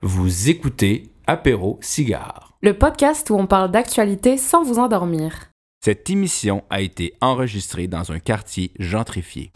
Vous écoutez Apéro Cigare. Le podcast où on parle d'actualité sans vous endormir. Cette émission a été enregistrée dans un quartier gentrifié.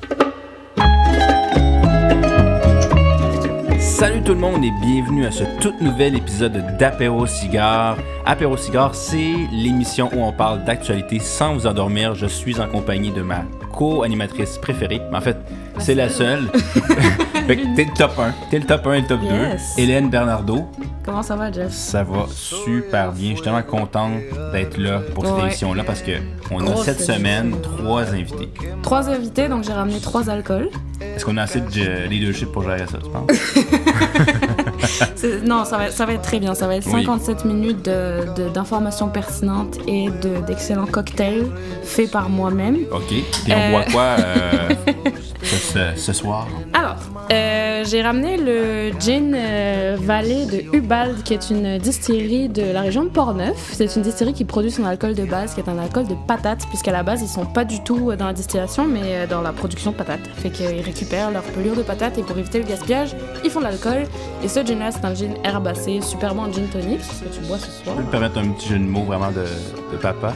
Salut tout le monde et bienvenue à ce tout nouvel épisode d'Apéro Cigare. Apéro Cigare, c'est l'émission où on parle d'actualité sans vous endormir. Je suis en compagnie de ma co-animatrice préférée. En fait, c'est la seule. fait que t'es le top 1. T'es le top 1 et le top Yes. 2. Hélène Bernardo. Comment ça va, Jeff? Ça va super bien. Je suis tellement content d'être là pour cette Ouais. émission-là parce que on a cette semaine trois invités. Trois invités, donc j'ai ramené trois alcools. Est-ce qu'on a assez de euh, leadership pour gérer ça, tu penses? Non, ça va, ça va être très bien. Ça va être Oui. 57 minutes de- de- d'informations pertinentes et de- d'excellents cocktails faits par moi-même. OK. Puis on Euh. boit quoi euh, ce, soir? Alors, euh, j'ai ramené le gin euh, Vallée de Ubald, qui est une distillerie de la région de Portneuf. C'est une distillerie qui produit son alcool de base, qui est un alcool de patate, puisqu'à la base, ils sont pas du tout dans la distillation, mais euh, dans la production de patates. Fait qu'ils récupèrent leur pelure de patates et pour éviter le gaspillage, ils font de l'alcool. Et ce gin-là, c'est un gin herbacé, super bon gin tonic, ce que tu bois ce Je soir. peux me permettre un petit jeu de mots vraiment de, de papa.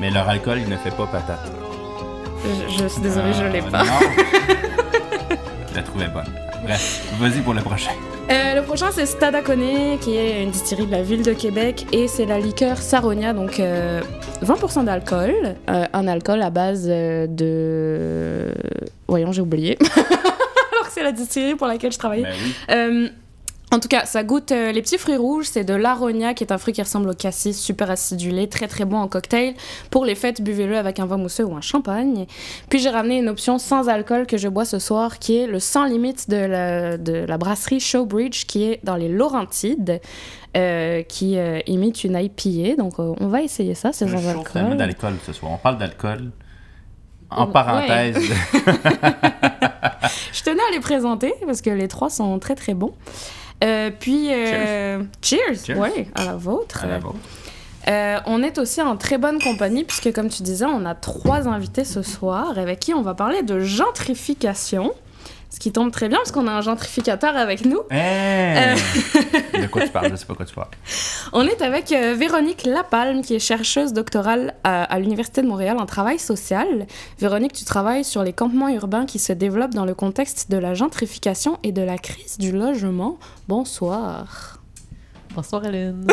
Mais leur alcool, il ne fait pas patate. Je, je suis désolée, je l'ai Euh, pas. non. je la trouvais bonne. Bref, vas-y pour le prochain. Euh, le prochain, c'est Stadacone, qui est une distillerie de la ville de Québec, et c'est la liqueur Saronia, donc euh, 20% d'alcool, euh, un alcool à base de... Voyons, j'ai oublié. Alors que c'est la distillerie pour laquelle je travaillais. Ben oui. En tout cas, ça goûte euh, les petits fruits rouges. C'est de l'aronia, qui est un fruit qui ressemble au cassis, super acidulé, très très bon en cocktail. Pour les fêtes, buvez-le avec un vin mousseux ou un champagne. Puis j'ai ramené une option sans alcool que je bois ce soir, qui est le sans limite de la, de la brasserie Showbridge, qui est dans les Laurentides, euh, qui euh, imite une IPA. Donc euh, on va essayer ça, c'est sans alcool. d'alcool ce soir. On parle d'alcool. En Ouais. parenthèse, Je tenais à les présenter parce que les trois sont très très bons. Euh, puis, euh, cheers, Cheers. Ouais, à la vôtre. à la vôtre. Euh, on est aussi en très bonne compagnie puisque, comme tu disais, on a trois invités ce soir avec qui on va parler de gentrification. Ce qui tombe très bien parce qu'on a un gentrificateur avec nous. Hey! Euh. De quoi tu parles? Je sais pas quoi tu parles. On est avec euh, Véronique Lapalme, qui est chercheuse doctorale à, à l'Université de Montréal en travail social. Véronique, tu travailles sur les campements urbains qui se développent dans le contexte de la gentrification et de la crise du logement. Bonsoir. Bonsoir Hélène.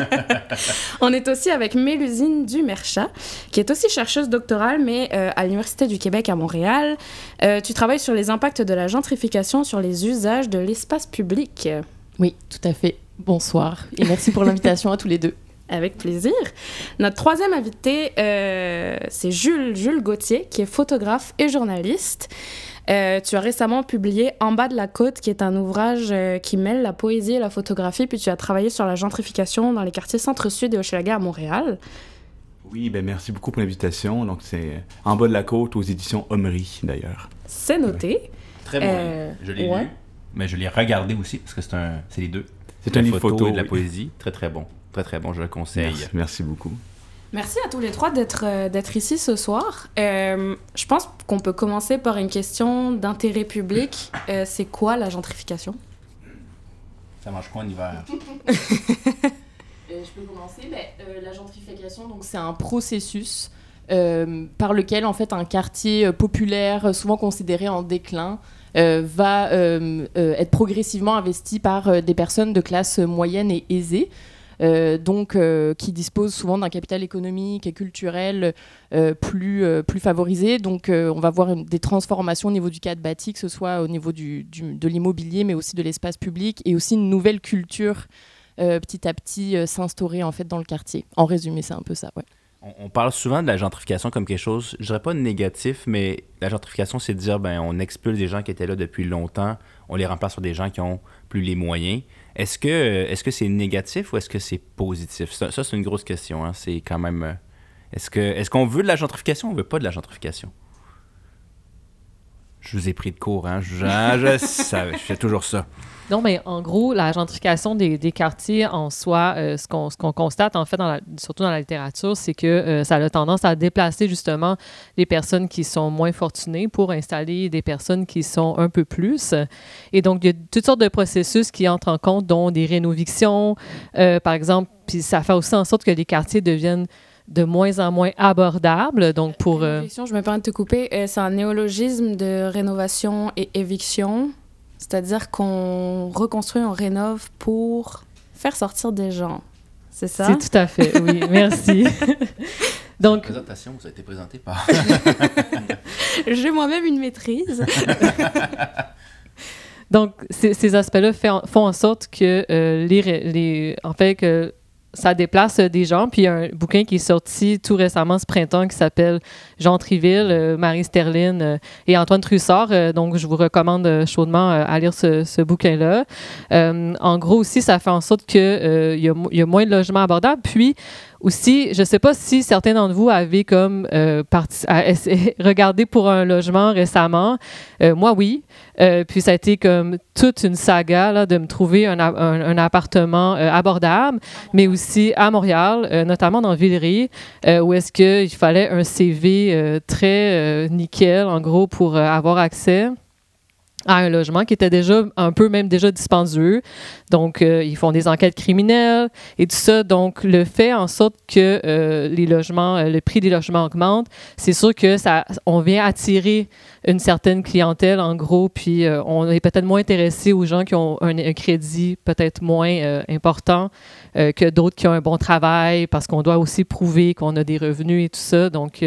On est aussi avec Mélusine Dumerchat, qui est aussi chercheuse doctorale, mais euh, à l'Université du Québec à Montréal. Euh, tu travailles sur les impacts de la gentrification sur les usages de l'espace public. Oui, tout à fait. Bonsoir et merci pour l'invitation à tous les deux. Avec plaisir. Notre troisième invité, euh, c'est Jules, Jules Gauthier, qui est photographe et journaliste. Euh, tu as récemment publié En bas de la côte, qui est un ouvrage euh, qui mêle la poésie et la photographie, puis tu as travaillé sur la gentrification dans les quartiers centre-sud et Hochelaga à Montréal. Oui, ben merci beaucoup pour l'invitation. Donc, c'est en bas de la côte aux éditions Omri, d'ailleurs. C'est noté. Très bon. Euh, je l'ai ouais. lu, mais je l'ai regardé aussi parce que c'est un, c'est les deux. C'est un livre photo. et de la oui. poésie. Très très bon. Très très bon, je le conseille. Merci, merci beaucoup. Merci à tous les trois d'être euh, d'être ici ce soir. Euh, je pense qu'on peut commencer par une question d'intérêt public. Euh, c'est quoi la gentrification? Ça mange quoi en hiver? Euh, je peux commencer. la gentrification, donc c'est un processus euh, par lequel en fait un quartier euh, populaire, souvent considéré en déclin, euh, va euh, euh, être progressivement investi par euh, des personnes de classe moyenne et aisée. Euh, donc euh, qui disposent souvent d'un capital économique et culturel euh, plus, plus favorisé. Donc on va voir des transformations au niveau du cadre bâti, que ce soit au niveau de l'immobilier, mais aussi de l'espace public, et aussi une nouvelle culture petit à petit s'instaurer en fait dans le quartier. En résumé, c'est un peu ça. On parle souvent de la gentrification comme quelque chose, je dirais pas négatif, mais la gentrification, c'est de dire, ben, on expulse des gens qui étaient là depuis longtemps, on les remplace par des gens qui ont plus les moyens. Est-ce que c'est négatif ou est-ce que c'est positif? Ça, c'est une grosse question. hein. C'est quand même. euh, Est-ce qu'on veut de la gentrification ou on veut pas de la gentrification? Je vous ai pris de cours, hein? Je, je savais, je fais toujours ça. Non, mais en gros, la gentrification des, des quartiers en soi, euh, ce qu'on constate en fait, dans la, surtout dans la littérature, c'est que euh, ça a tendance à déplacer justement les personnes qui sont moins fortunées pour installer des personnes qui sont un peu plus. Et donc, il y a toutes sortes de processus qui entrent en compte, dont des rénovictions, euh, par exemple, puis ça fait aussi en sorte que les quartiers deviennent de moins en moins abordables. Donc, pour... euh, je me permets de te couper. c'est un néologisme de rénovation et éviction. C'est-à-dire qu'on reconstruit, on rénove pour faire sortir des gens. C'est ça? c'est tout à fait, oui, merci. donc, présentation vous a été présentée par. J'ai moi-même une maîtrise. Donc, ces, ces aspects-là font en sorte que euh, les, en fait, que ça déplace des gens. Puis il y a un bouquin qui est sorti tout récemment ce printemps qui s'appelle Jean Triville, euh, Marie Sterling euh, et Antoine Trussard. Euh, donc, je vous recommande euh, chaudement euh, à lire ce, bouquin-là. Euh, en gros, aussi, ça fait en sorte qu'il y, y a moins de logements abordables. Puis, aussi, je ne sais pas si certains d'entre vous avaient comme euh, regardé pour un logement récemment. Euh, moi, oui. Euh, puis ça a été comme toute une saga là, de me trouver un, un- appartement abordable, mais aussi à Montréal, notamment dans Villeray, où est-ce qu'il fallait un CV très nickel, en gros, pour avoir accès à un logement qui était déjà un peu même déjà dispendieux. Donc, euh, ils font des enquêtes criminelles et tout ça. Donc, le fait en sorte que euh, les logements, euh, le prix des logements augmente, c'est sûr que ça, on vient attirer une certaine clientèle, en gros, puis on est peut-être moins intéressé aux gens qui ont un, un crédit peut-être moins important que d'autres qui ont un bon travail, parce qu'on doit aussi prouver qu'on a des revenus et tout ça. Donc,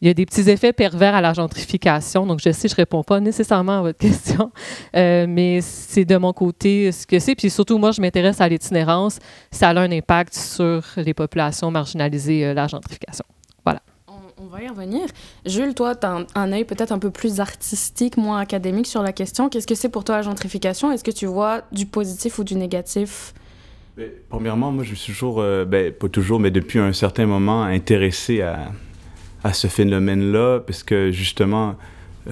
il y a des petits effets pervers à la gentrification. Donc, je sais, je ne réponds pas nécessairement à votre question, euh, mais c'est de mon côté ce que c'est. Puis surtout, moi, je m'intéresse à l'itinérance. Ça a un impact sur les populations marginalisées, euh, la gentrification. On, on va y revenir. Jules, toi, tu as un, un œil peut-être un peu plus artistique, moins académique sur la question. Qu'est-ce que c'est pour toi la gentrification? Est-ce que tu vois du positif ou du négatif? Ben, premièrement, moi, je suis toujours, euh, ben, pas toujours, mais depuis un certain moment, intéressé à, à ce phénomène-là, parce que justement,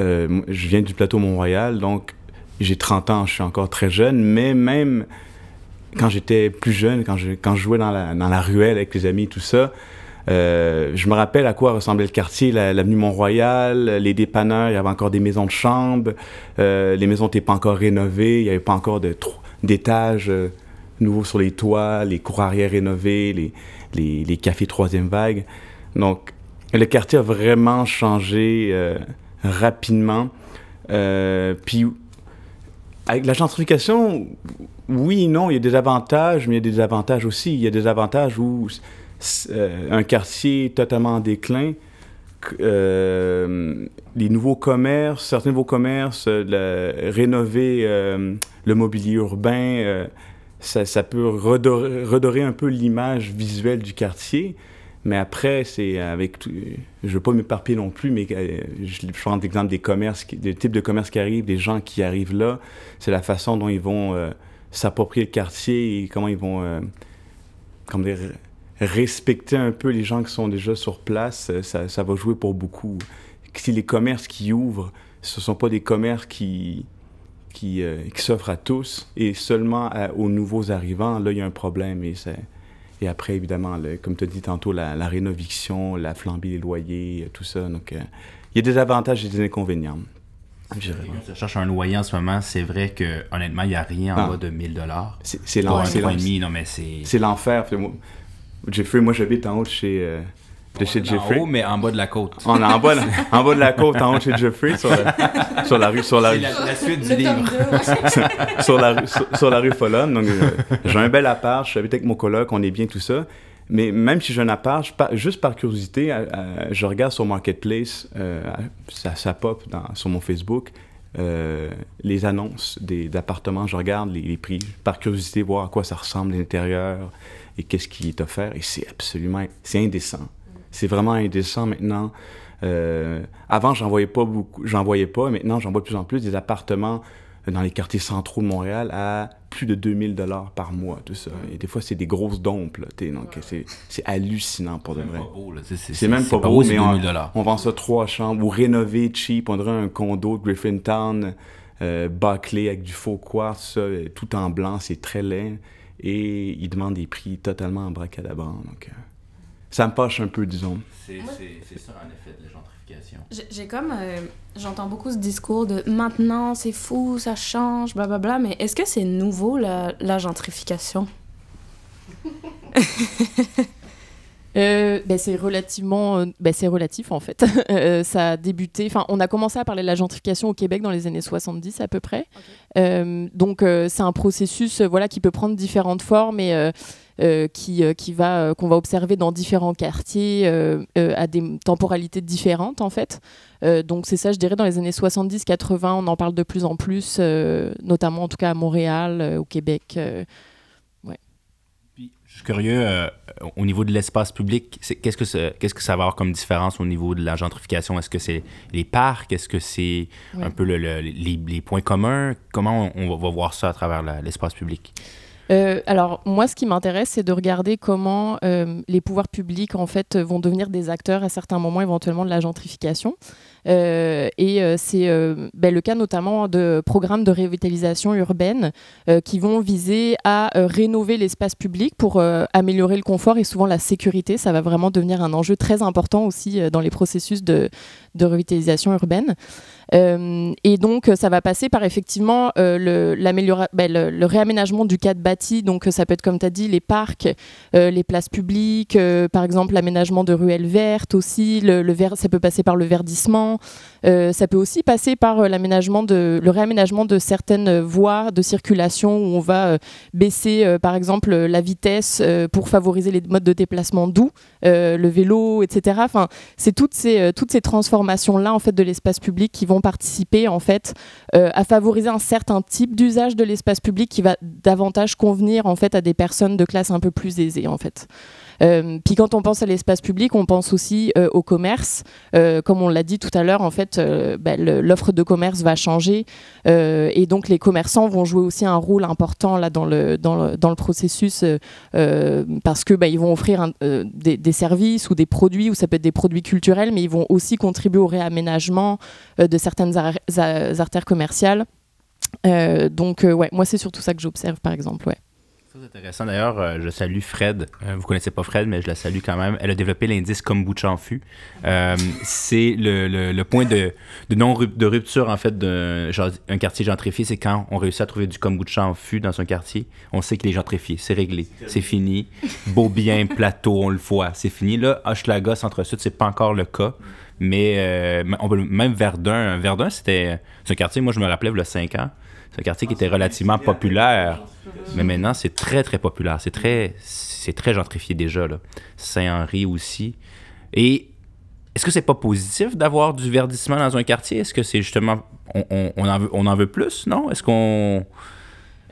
euh, je viens du plateau Mont-Royal, donc j'ai 30 ans, je suis encore très jeune, mais même quand j'étais plus jeune, quand je, quand jouais dans la, dans la ruelle avec les amis, tout ça, euh, je me rappelle à quoi ressemblait le quartier, la- l'avenue Mont-Royal, les dépanneurs, il y avait encore des maisons de chambre, euh, les maisons n'étaient pas encore rénovées, il n'y avait pas encore d'étages nouveaux sur les toits, les cours arrière rénovés, les, les cafés troisième vague. Donc, le quartier a vraiment changé euh, rapidement. Euh, puis, avec la gentrification, oui et non, il y a des avantages, mais il y a des désavantages aussi. Il y a des avantages où euh, un quartier totalement en déclin, les nouveaux commerces, certains nouveaux commerces, rénover le mobilier urbain, ça, peut redorer un peu l'image visuelle du quartier. Mais après, c'est avec. Je veux pas m'éparpiller non plus, mais euh, je, prends l'exemple des commerces, des types de commerces qui arrivent, des gens qui arrivent là. C'est la façon dont ils vont euh, s'approprier le quartier et comment ils vont euh, comment respecter un peu les gens qui sont déjà sur place. Ça, va jouer pour beaucoup. Si les commerces qui ouvrent, ce sont pas des commerces qui qui, s'offrent à tous et seulement aux nouveaux arrivants, là, il y a un problème. Et, c'est- et après, évidemment, le- comme tu as dit tantôt, la, la rénoviction, la flambée des loyers, euh, tout ça. Donc, euh, il y a des avantages et des inconvénients. Je cherche un loyer en ce moment, c'est vrai que honnêtement, il n'y a rien en Ah. bas de 1000 dollars. C'est c'est Pour l'en- un c'est l'en- 3,5, non mais c'est... c'est l'enfer. Moi- j'habite en haut chez, euh, de chez En Jeffrey. haut, mais en bas de la côte. On est en bas, en bas de la côte, en haut de chez Jeffrey, sur, la- sur la rue, sur la, C'est la, la suite du livre. tome 2. sur la rue, sur, sur la rue Follon. Donc, euh, j'ai un bel appart, je habite avec mon coloc, on est bien, tout ça. Mais même si j'ai un appart, je par- juste par curiosité, euh, euh, je regarde sur Marketplace, euh, ça, ça pop dans- sur mon Facebook, euh, les annonces des- d'appartements, je regarde les, les prix, par curiosité, voir à quoi ça ressemble l'intérieur et qu'est-ce qui est offert. Et c'est absolument, c'est indécent. C'est vraiment indécent maintenant. Euh, avant, j'en voyais pas beaucoup, j'en voyais pas. Maintenant, j'en vois de plus en plus des appartements dans les quartiers centraux de Montréal à plus de 2000 dollars par mois, tout ça. Et des fois, c'est des grosses dompes, là, donc c'est, hallucinant pour de vrai. C'est même pas beau, mais on, on, vend ça trois chambres ou rénover cheap, on dirait un condo de Griffintown, euh, bâclé avec du faux quartz, tout en blanc, c'est très laid. Et ils demandent des prix totalement en donc... Euh, ça me poche un peu, disons. C'est ça, en effet, de la gentrification. J'ai comme. Euh, j'entends beaucoup ce discours de maintenant, c'est fou, ça change, blablabla, mais est-ce que c'est nouveau, la, la gentrification? Euh, ben c'est relativement euh, ben c'est relatif en fait ça a débuté enfin on a commencé à parler de la gentrification au Québec dans les années 70 à peu près donc c'est un processus voilà qui peut prendre différentes formes et euh, qui, euh, qui va, euh, qu'on va observer dans différents quartiers à des temporalités différentes en fait. donc c'est ça, je dirais, dans les années 70-80, on en parle de plus en plus, notamment en tout cas à Montréal, au Québec. je suis curieux, au niveau de l'espace public, qu'est-ce que, qu'est-ce que ça va avoir comme différence au niveau de la gentrification? Est-ce que c'est les parcs? Est-ce que c'est un peu le, les, les, points communs? Comment on, va voir ça à travers l'espace public? Euh, alors moi, ce qui m'intéresse, c'est de regarder comment euh, les pouvoirs publics en fait vont devenir des acteurs à certains moments éventuellement de la gentrification. Euh, et c'est ben, le cas notamment de programmes de revitalisation urbaine qui vont viser à rénover l'espace public pour améliorer le confort et souvent la sécurité. Ça va vraiment devenir un enjeu très important aussi dans les processus de, de revitalisation urbaine. Euh, et donc, ça va passer par effectivement euh, le, ben, le, réaménagement du cadre bâti. Donc, ça peut être, comme tu as dit, les parcs, euh, les places publiques, par exemple, l'aménagement de ruelles vertes aussi. Le, le ça peut passer par le verdissement. ça peut aussi passer par l'aménagement le réaménagement de certaines voies de circulation où on va baisser, par exemple, la vitesse pour favoriser les modes de déplacement doux, le vélo, etc. Enfin, c'est toutes ces, toutes ces transformations-là, en fait, de l'espace public qui vont participer en fait euh, à favoriser un certain type d'usage de l'espace public qui va davantage convenir en fait à des personnes de classe un peu plus aisées en fait. Euh, puis quand on pense à l'espace public, on pense aussi euh, au commerce. Euh, comme on l'a dit tout à l'heure, en fait, bah, l'offre de commerce va changer et donc les commerçants vont jouer aussi un rôle important là dans le dans le, dans le processus parce que bah, ils vont offrir des, services ou des produits ou ça peut être des produits culturels, mais ils vont aussi contribuer au réaménagement de certaines artères commerciales. donc ouais, moi c'est surtout ça que j'observe par exemple, ouais. C'est intéressant. D'ailleurs, euh, je salue Fred. Euh, vous connaissez pas Fred, mais je la salue quand même. Elle a développé l'indice kombucha en fût. Euh, c'est le, le, point de, de non de rupture en fait d'un un quartier gentrifié, c'est quand on réussit à trouver du kombucha en fût dans un quartier, on sait qu'il est gentrifié, c'est réglé, c'est fini. Beau bien, plateau, on le voit, c'est fini. Là, Hochelaga, Centre-Sud, c'est pas encore le cas. Mais on peut, même Verdun, Verdun, c'était un quartier, moi je me rappelais, il y a 5 ans, c'est un quartier qui était relativement populaire. Mais maintenant, c'est très, très populaire. C'est très, c'est très gentrifié déjà. Saint-Henri aussi. Et est-ce que c'est pas positif d'avoir du verdissement dans un quartier? Est-ce que c'est justement. On, en veut, on en veut plus, non? Est-ce qu'on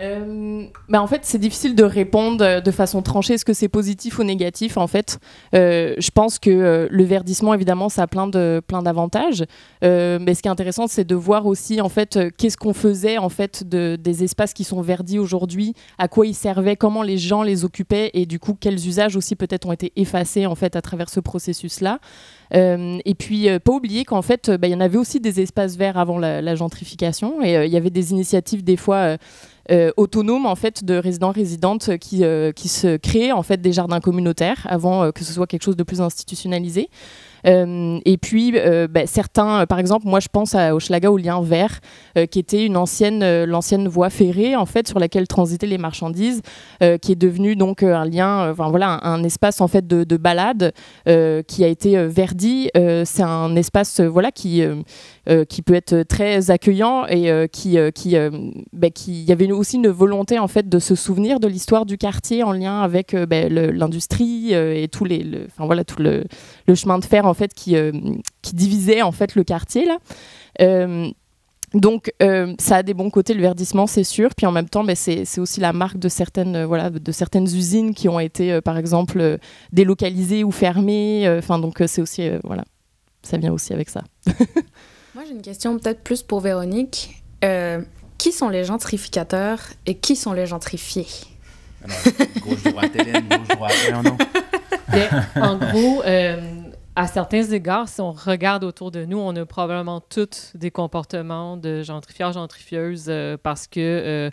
euh, bah, en fait, c'est difficile de répondre de façon tranchée. Est-ce que c'est positif ou négatif En fait, euh, je pense que euh, le verdissement, évidemment, ça a plein de plein d'avantages. mais ce qui est intéressant, c'est de voir aussi, en fait, qu'est-ce qu'on faisait en fait de, des espaces qui sont verdis aujourd'hui, à quoi ils servaient, comment les gens les occupaient, et du coup, quels usages aussi peut-être ont été effacés en fait à travers ce processus-là. et puis, pas oublier qu'en fait, bah, il y en avait aussi des espaces verts avant la gentrification, et il y avait des initiatives des fois euh, autonome en fait de résidents résidentes qui, euh, qui se créent en fait des jardins communautaires avant euh, que ce soit quelque chose de plus institutionnalisé. Euh, et puis, euh, bah, certains, par exemple, moi je pense à Hochelaga au lien vert, euh, qui était une ancienne, l'ancienne voie ferrée en fait sur laquelle transitaient les marchandises, qui est devenu donc un lien, enfin voilà, un, espace en fait de, de balade qui a été verdi. C'est un espace voilà qui qui peut être très accueillant et qui qui bah, y avait aussi une volonté en fait de se souvenir de l'histoire du quartier en lien avec bah, l'industrie et tous les, enfin voilà tout le chemin de fer en fait qui, euh, qui divisait en fait le quartier là. Euh, donc euh, ça a des bons côtés le verdissement c'est sûr, puis en même temps c'est aussi la marque de certaines voilà de certaines usines qui ont été par exemple délocalisées ou fermées. Enfin donc c'est aussi voilà ça vient aussi avec ça. Moi j'ai une question peut-être plus pour Véronique. qui sont les gentrificateurs et qui sont les gentrifiés? gauche droite, Hélène, gauche droite, non, en gros, euh, à certains égards, si on regarde autour de nous, on a probablement tous des comportements de gentrifieurs, gentrifieuses, euh, parce que euh,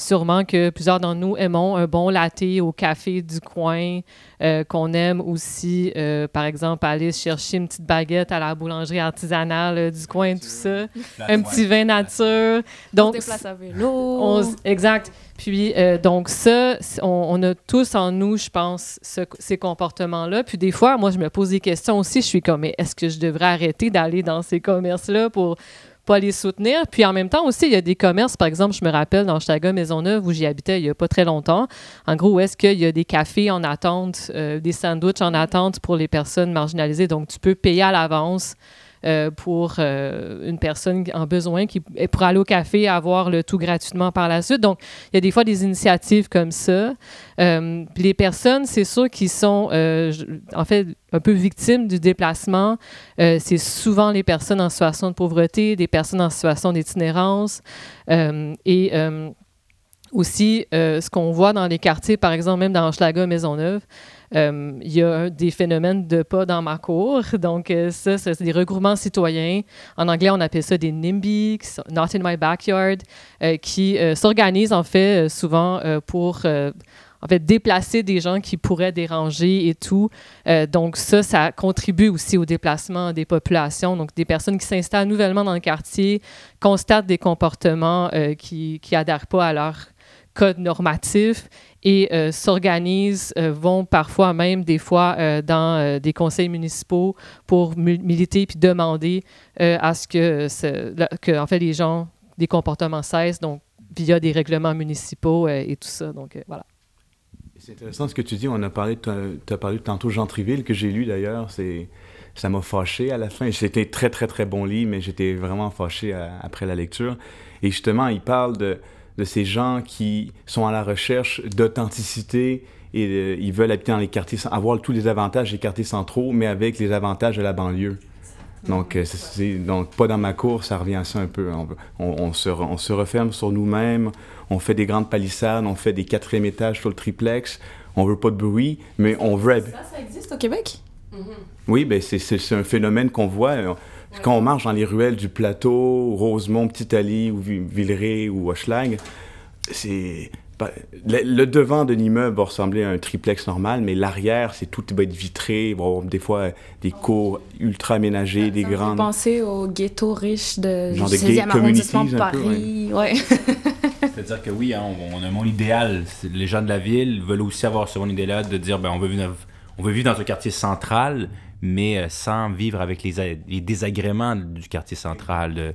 sûrement que plusieurs d'entre nous aimons un bon latte au café du coin, euh, qu'on aime aussi, euh, par exemple, aller chercher une petite baguette à la boulangerie artisanale euh, du coin, tout ça. Un petit vin nature. On Donc, se déplace à vélo. on exact. Puis, euh, donc, ça, on, on a tous en nous, je pense, ce- ces comportements-là. Puis, des fois, moi, je me pose des questions aussi. Je suis comme, mais est-ce que je devrais arrêter d'aller dans ces commerces-là pour les soutenir? Puis, en même temps aussi, il y a des commerces, par exemple, je me rappelle dans Chicago Maisonneuve, où j'y habitais il y a pas très longtemps. En gros, où est-ce qu'il y a des cafés en attente, euh, des sandwichs en attente pour les personnes marginalisées. Donc, tu peux payer à l'avance. Euh, pour euh, une personne en besoin qui pour aller au café avoir le tout gratuitement par la suite. Donc, il y a des fois des initiatives comme ça. Euh, les personnes, c'est sûr, qui sont en fait un peu victimes du déplacement, c'est souvent les personnes en situation de pauvreté, des personnes en situation d'itinérance. Et aussi, ce qu'on voit dans les quartiers, par exemple, même dans Hochelaga, Maisonneuve, euh, il y a des phénomènes de pas dans ma cour. Donc, euh, ça, c'est des regroupements citoyens. En anglais, on appelle ça des NIMBY, Not in my backyard, euh, qui s'organisent en fait souvent pour en fait déplacer des gens qui pourraient déranger et tout. Donc ça, ça contribue aussi au déplacement des populations. Donc des personnes qui s'installent nouvellement dans le quartier constatent des comportements euh, qui qui adhèrent pas à leur code normatif et euh, s'organisent, euh, vont parfois même des fois euh, dans des conseils municipaux pour militer puis demander à ce que, en fait les gens des comportements cessent donc via des règlements municipaux et tout ça donc voilà C'est intéressant ce que tu dis. On a parlé, tu as parlé tantôt Jean Triville, que j'ai lu d'ailleurs. C'est, ça m'a fâché à la fin. C'était très, très, très bon livre, mais j'étais vraiment fâché après la lecture. Et justement, il parle de, de ces gens qui sont à la recherche d'authenticité et euh, ils veulent habiter dans les quartiers, avoir tous les avantages des quartiers centraux, mais avec les avantages de la banlieue. Donc, euh, c'est- c'est- donc, pas dans ma cour, ça revient à ça un peu. On, on- on se, re- on se referme sur nous-mêmes, on fait des grandes palissades, on fait des quatrième étages sur le triplex, on veut pas de bruit, mais on veut... Ça, ça existe au Québec? Oui, ben c'est- c'est c'est un phénomène qu'on voit. Quand on marche dans les ruelles du plateau, Rosemont, Petite-Allie, ou Vi- Villeray, ou Hochelag, c'est... Le, le devant de l'immeuble va ressembler à un triplex normal, mais l'arrière, c'est tout va être vitré, il va y avoir des fois des cours ultra aménagés, des Ça grandes... penser aux ghettos riches de Genre de gay 16e arrondissement de Paris. Ouais. C'est-à-dire que oui, hein, on, on a un monde idéal. Les gens de la ville veulent aussi avoir ce monde idéal de dire ben, on, veut vivre, on veut vivre dans un quartier central, mais euh, sans vivre avec les, désagréments du quartier central. de-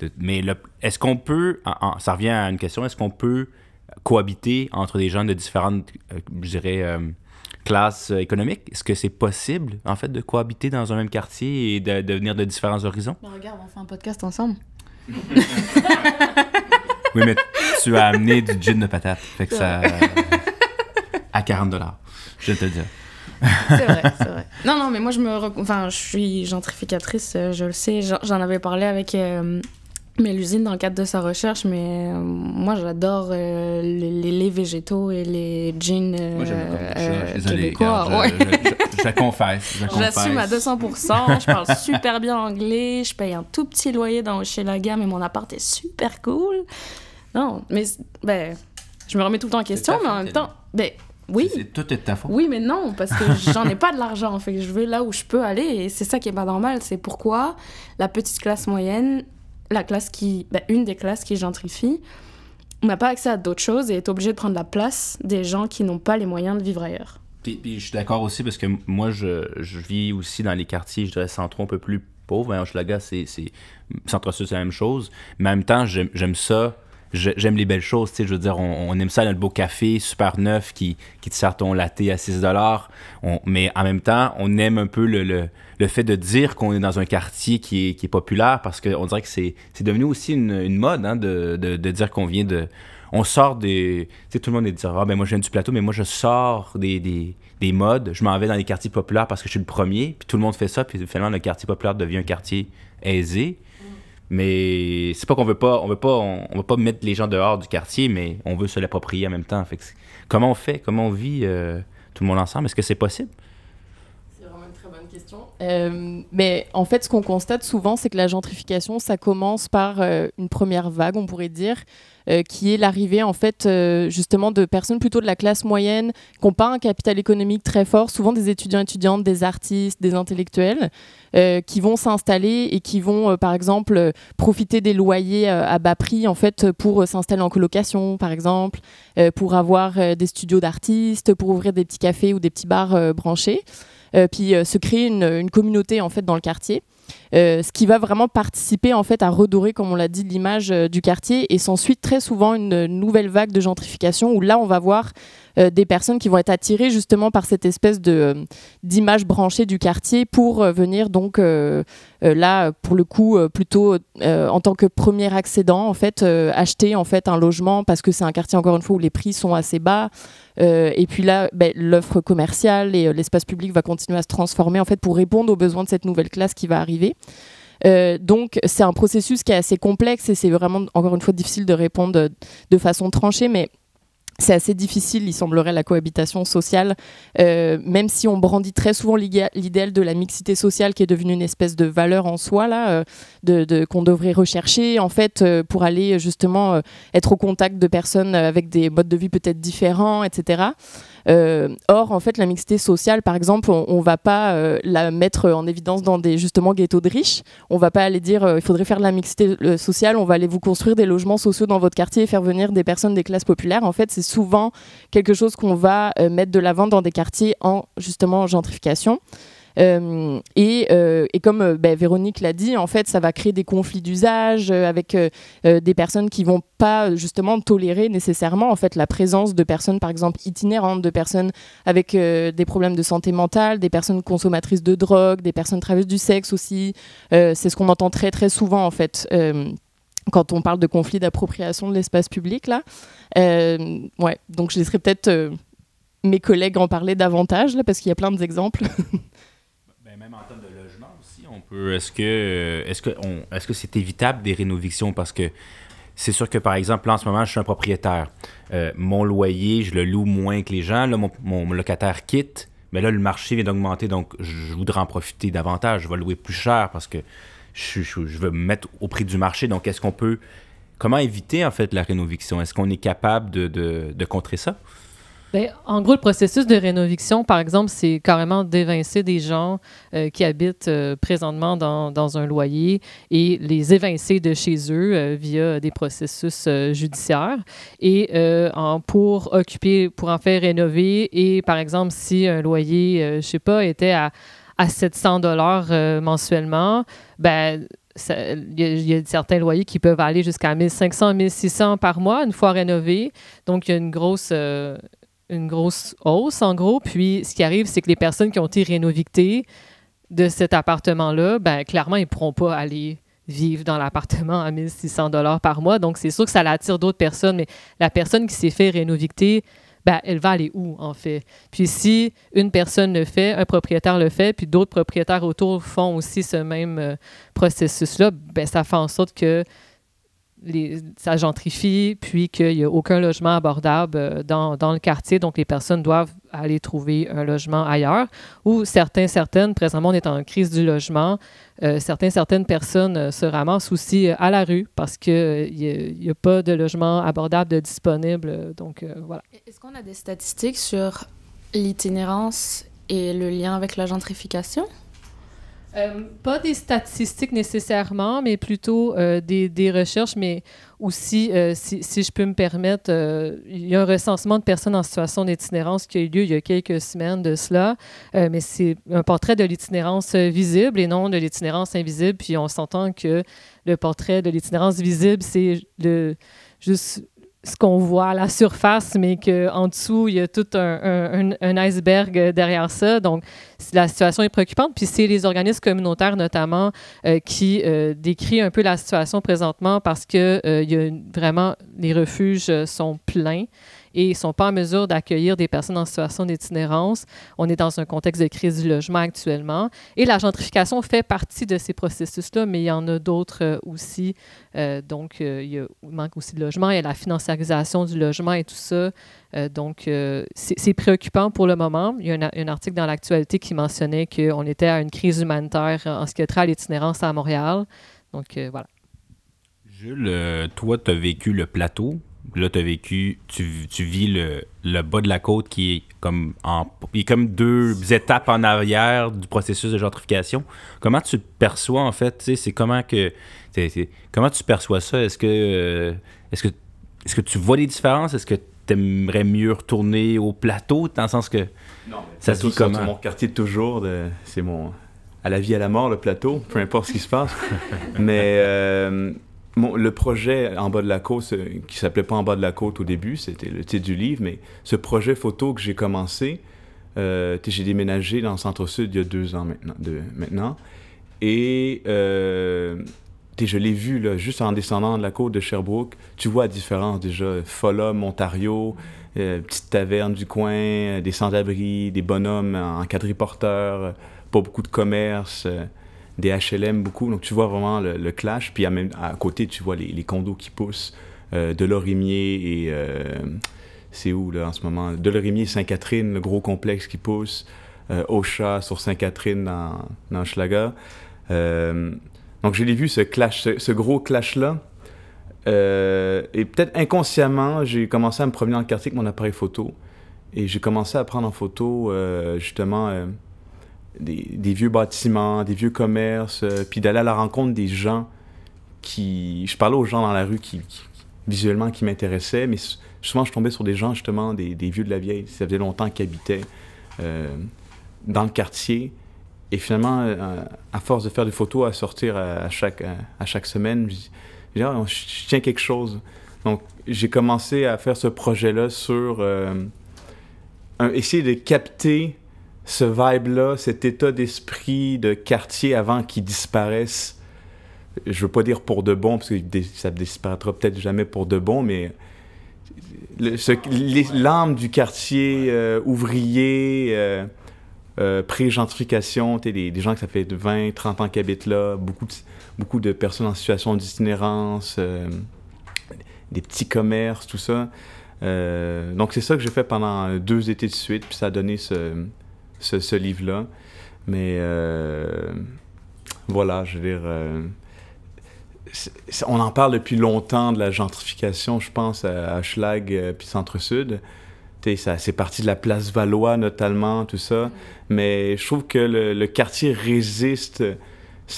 de- mais est-ce qu'on peut, ça revient à une question, est-ce qu'on peut cohabiter entre des gens de différentes, euh, je dirais, euh, classes économiques? Est-ce que c'est possible, en fait, de cohabiter dans un même quartier et de, de venir de différents horizons? Mais regarde, on fait un podcast ensemble. Oui, mais tu as amené du gin de patate. Fait que ça. à 40 dollars. Je vais te le dire. C'est vrai, c'est vrai. Non, non, mais moi, je me. rec- Enfin, je suis gentrificatrice, euh, je le sais. J'en avais parlé avec euh, Mélusine dans le cadre de sa recherche, mais euh, moi, j'adore euh, les, les laits végétaux et les jeans euh, Moi, ça. désolé. québécois. regarde, ouais. je, confesse. J'assume à 200%, je parle super bien anglais, je paye un tout petit loyer dans Hochelaga, mais mon appart est super cool. Non, mais ben, je me remets tout le temps en question, mais en même temps, ben oui, C'est tout est de ta faute. oui, mais non, parce que j'en ai pas de l'argent, fait que je vais là où je peux aller, et c'est ça qui est pas normal, c'est pourquoi la petite classe moyenne, la classe qui, ben, une des classes qui gentrifie, n'a pas accès à d'autres choses et est obligée de prendre la place des gens qui n'ont pas les moyens de vivre ailleurs. Puis, puis je suis d'accord aussi parce que moi, je, je vis aussi dans les quartiers, je dirais, centraux un peu plus pauvres. Hein, Hochelaga, c'est. c'est- Centre-Sud, c'est la même chose. Mais en même temps, j'aime j'aime ça. J'aime les belles choses, tu sais, je veux dire, on, aime ça, notre beau café super neuf qui, qui te sert ton latte à 6 on, Mais en même temps, on aime un peu le, le, le fait de dire qu'on est dans un quartier qui est, qui est populaire parce qu'on dirait que c'est devenu aussi une, mode hein, de, de, de dire qu'on vient de... On sort des... Tu sais, tout le monde est dire, ah ben moi je viens du plateau, mais moi je sors des, des, des modes, je m'en vais dans les quartiers populaires parce que je suis le premier, puis tout le monde fait ça, puis finalement le quartier populaire devient un quartier aisé. Mais c'est pas qu'on veut pas, on veut pas, on, veut pas mettre les gens dehors du quartier, mais on veut se l'approprier en même temps. Comment on fait, comment on vit euh, tout le monde ensemble? Est-ce que c'est possible? C'est vraiment une très bonne question. Euh, mais en fait, ce qu'on constate souvent, c'est que la gentrification, ça commence par euh, une première vague, on pourrait dire, qui est l'arrivée en fait euh, justement de personnes plutôt de la classe moyenne qui n'ont pas un capital économique très fort, souvent des étudiants étudiantes, des artistes, des intellectuels, euh, qui vont s'installer et qui vont par exemple profiter des loyers à bas prix en fait pour s'installer en colocation par exemple, pour avoir des studios d'artistes, pour ouvrir des petits cafés ou des petits bars branchés. puis se créer une, une, communauté en fait dans le quartier. Euh, ce qui va vraiment participer en fait à redorer, comme on l'a dit, l'image euh, du quartier. Et s'ensuit très souvent une nouvelle vague de gentrification où là, on va voir euh, des personnes qui vont être attirées justement par cette espèce de euh, d'image branchée du quartier pour euh, venir donc là pour le coup plutôt en tant que premier accédant en fait acheter en fait un logement parce que c'est un quartier encore une fois où les prix sont assez bas et puis là ben, l'offre commerciale et l'espace public va continuer à se transformer en fait pour répondre aux besoins de cette nouvelle classe qui va arriver. donc c'est un processus qui est assez complexe et c'est vraiment encore une fois difficile de répondre de, de façon tranchée, mais c'est assez difficile, il semblerait, la cohabitation sociale, euh, même si on brandit très souvent l'idéal de la mixité sociale qui est devenue une espèce de valeur en soi, là, euh, de, qu'on devrait rechercher, en fait, euh, pour aller justement être au contact de personnes avec des modes de vie peut-être différents, etc. Euh, or, en fait, la mixité sociale, par exemple, on, ne va pas euh, la mettre en évidence dans des justement ghettos de riches. On va pas aller dire euh, il faudrait faire de la mixité sociale. On va aller vous construire des logements sociaux dans votre quartier et faire venir des personnes des classes populaires. En fait, c'est souvent quelque chose qu'on va mettre de l'avant dans des quartiers en justement gentrification. Euh, euh, et, comme euh, ben, Véronique l'a dit, en fait, ça va créer des conflits d'usage avec des personnes qui vont pas justement tolérer nécessairement en fait la présence de personnes, par exemple itinérantes, de personnes avec des problèmes de santé mentale, des personnes consommatrices de drogue, des personnes travailleuses du sexe aussi. C'est ce qu'on entend très très souvent en fait quand on parle de conflits d'appropriation de l'espace public là. ouais, donc je laisserai peut-être mes collègues en parler davantage là parce qu'il y a plein d'exemples. Est-ce que est-ce que est-ce que c'est évitable des rénovictions? Parce que c'est sûr que par exemple en ce moment je suis un propriétaire, euh, mon loyer je le loue moins que les gens, là mon, locataire quitte, mais là le marché vient d'augmenter donc je voudrais en profiter davantage, je vais louer plus cher parce que je, veux me mettre au prix du marché. Donc est-ce qu'on peut comment éviter en fait la rénoviction? Est-ce qu'on est capable de, de contrer ça? Ben, en gros, le processus de rénoviction, par exemple, c'est carrément d'évincer des gens euh, qui habitent euh, présentement dans, un loyer et les évincer de chez eux euh, via des processus judiciaires. Et pour occuper, pour en faire rénover, et par exemple, si un loyer, je sais pas, était à, à 700 dollars mensuellement, ben, il y, a certains loyers qui peuvent aller jusqu'à 1500, 1600 par mois une fois rénovés. Donc, il y a une grosse, une grosse hausse, en gros. Puis, ce qui arrive, c'est que les personnes qui ont été rénovictées de cet appartement-là, ben, clairement, ils ne pourront pas aller vivre dans l'appartement à 1600 dollars par mois. Donc, c'est sûr que ça attire d'autres personnes, mais la personne qui s'est fait rénovicter, ben, elle va aller où, en fait? Puis si une personne le fait, un propriétaire le fait, puis d'autres propriétaires autour font aussi ce même euh, processus-là, ben, ça fait en sorte que ça gentrifie, puis qu'il n'y a aucun logement abordable euh, dans, dans, le quartier, donc les personnes doivent aller trouver un logement ailleurs. Ou certains, certaines, présentement on est en crise du logement, euh, certains, certaines personnes euh, se ramassent aussi à la rue parce qu'il n'y a, a, pas de logement abordable de disponible. Donc voilà. Est-ce qu'on a des statistiques sur l'itinérance et le lien avec la gentrification? Euh, pas des statistiques nécessairement, mais plutôt euh, des, recherches, mais aussi, euh, si, si, je peux me permettre, il y a un recensement de personnes en situation d'itinérance qui a eu lieu il y a quelques semaines de cela, mais c'est un portrait de l'itinérance visible et non de l'itinérance invisible. Puis on s'entend que le portrait de l'itinérance visible, c'est le juste ce qu'on voit à la surface, mais qu'en dessous, il y a tout un, iceberg derrière ça. Donc, la situation est préoccupante. Puis c'est les organismes communautaires notamment euh, qui euh, décrivent un peu la situation présentement parce que euh, il y a vraiment les refuges sont pleins et ils ne sont pas en mesure d'accueillir des personnes en situation d'itinérance. On est dans un contexte de crise du logement actuellement. Et la gentrification fait partie de ces processus-là, mais il y en a d'autres euh, aussi. Euh, donc, euh, il, manque aussi de logement, il y a la financiarisation du logement et tout ça. donc, c'est préoccupant pour le moment. Il y a un, article dans l'actualité qui mentionnait qu'on était à une crise humanitaire en ce qui a trait à l'itinérance à Montréal. Donc, voilà. Jules, toi, tu as vécu le plateau. Là, tu as vécu, tu, tu vis le, le, bas de la côte qui est comme en, est comme deux étapes en arrière du processus de gentrification. Comment tu perçois en fait C'est comment que comment tu perçois ça? Est-ce que euh, est-ce que est-ce que tu vois des différences? Est-ce que tu aimerais mieux retourner au plateau dans le sens que non, ça se vit comment? mon quartier de toujours, c'est mon à la vie à la mort le plateau, peu importe ce qui se passe. Mais euh, le projet En bas de la côte, qui s'appelait pas En bas de la côte au début, c'était le titre du livre, mais ce projet photo que j'ai commencé, euh, j'ai déménagé dans le centre-sud il y a deux ans maintenant. Et euh, je l'ai vu là, juste en descendant de la côte de Sherbrooke. Tu vois la différence déjà. Fulham, Ontario, euh, petite taverne du coin, des sans-abri, des bonhommes en quadriporteur, pas beaucoup de commerce des HLM beaucoup. Donc, tu vois vraiment le, clash. Puis, à, côté, tu vois les, condos qui poussent euh, de Lorimier et. Euh, c'est où, là, en ce moment? De Lorimier, Sainte-Catherine, le gros complexe qui pousse. Euh, Ocha sur Sainte-Catherine dans, dans Schlager. donc, je l'ai vu, ce clash, ce, gros clash-là. et peut-être inconsciemment, j'ai commencé à me promener dans le quartier avec mon appareil photo. Et j'ai commencé à prendre en photo, justement des, vieux bâtiments, des vieux commerces, euh, puis d'aller à la rencontre des gens qui... Je parlais aux gens dans la rue qui, visuellement qui m'intéressaient, mais souvent je tombais sur des gens justement, des, vieux de la vieille, ça faisait longtemps qu'ils habitaient euh, dans le quartier. Et finalement, euh, à force de faire des photos à sortir à, chaque, à, chaque semaine, je, ah, je, tiens quelque chose. Donc j'ai commencé à faire ce projet-là sur essayer de capter ce vibe-là, cet état d'esprit de quartier avant qu'il disparaisse. Je veux pas dire pour de bon, parce que ça disparaîtra peut-être jamais pour de bon, mais l'âme du quartier euh, ouvrier, euh, euh, pré-gentrification, des, des gens que ça fait 20, 30 ans qui habitent là, beaucoup de, beaucoup de personnes en situation d'itinérance, des petits commerces, tout ça. donc c'est ça que j'ai fait pendant deux étés de suite, puis ça a donné ce, ce, livre-là. Mais euh, voilà, je veux dire, euh, on en parle depuis longtemps de la gentrification, je pense, à, Schlag euh, puis Centre-Sud. C'est parti de la place Valois, notamment, tout ça. Mais je trouve que le, quartier résiste.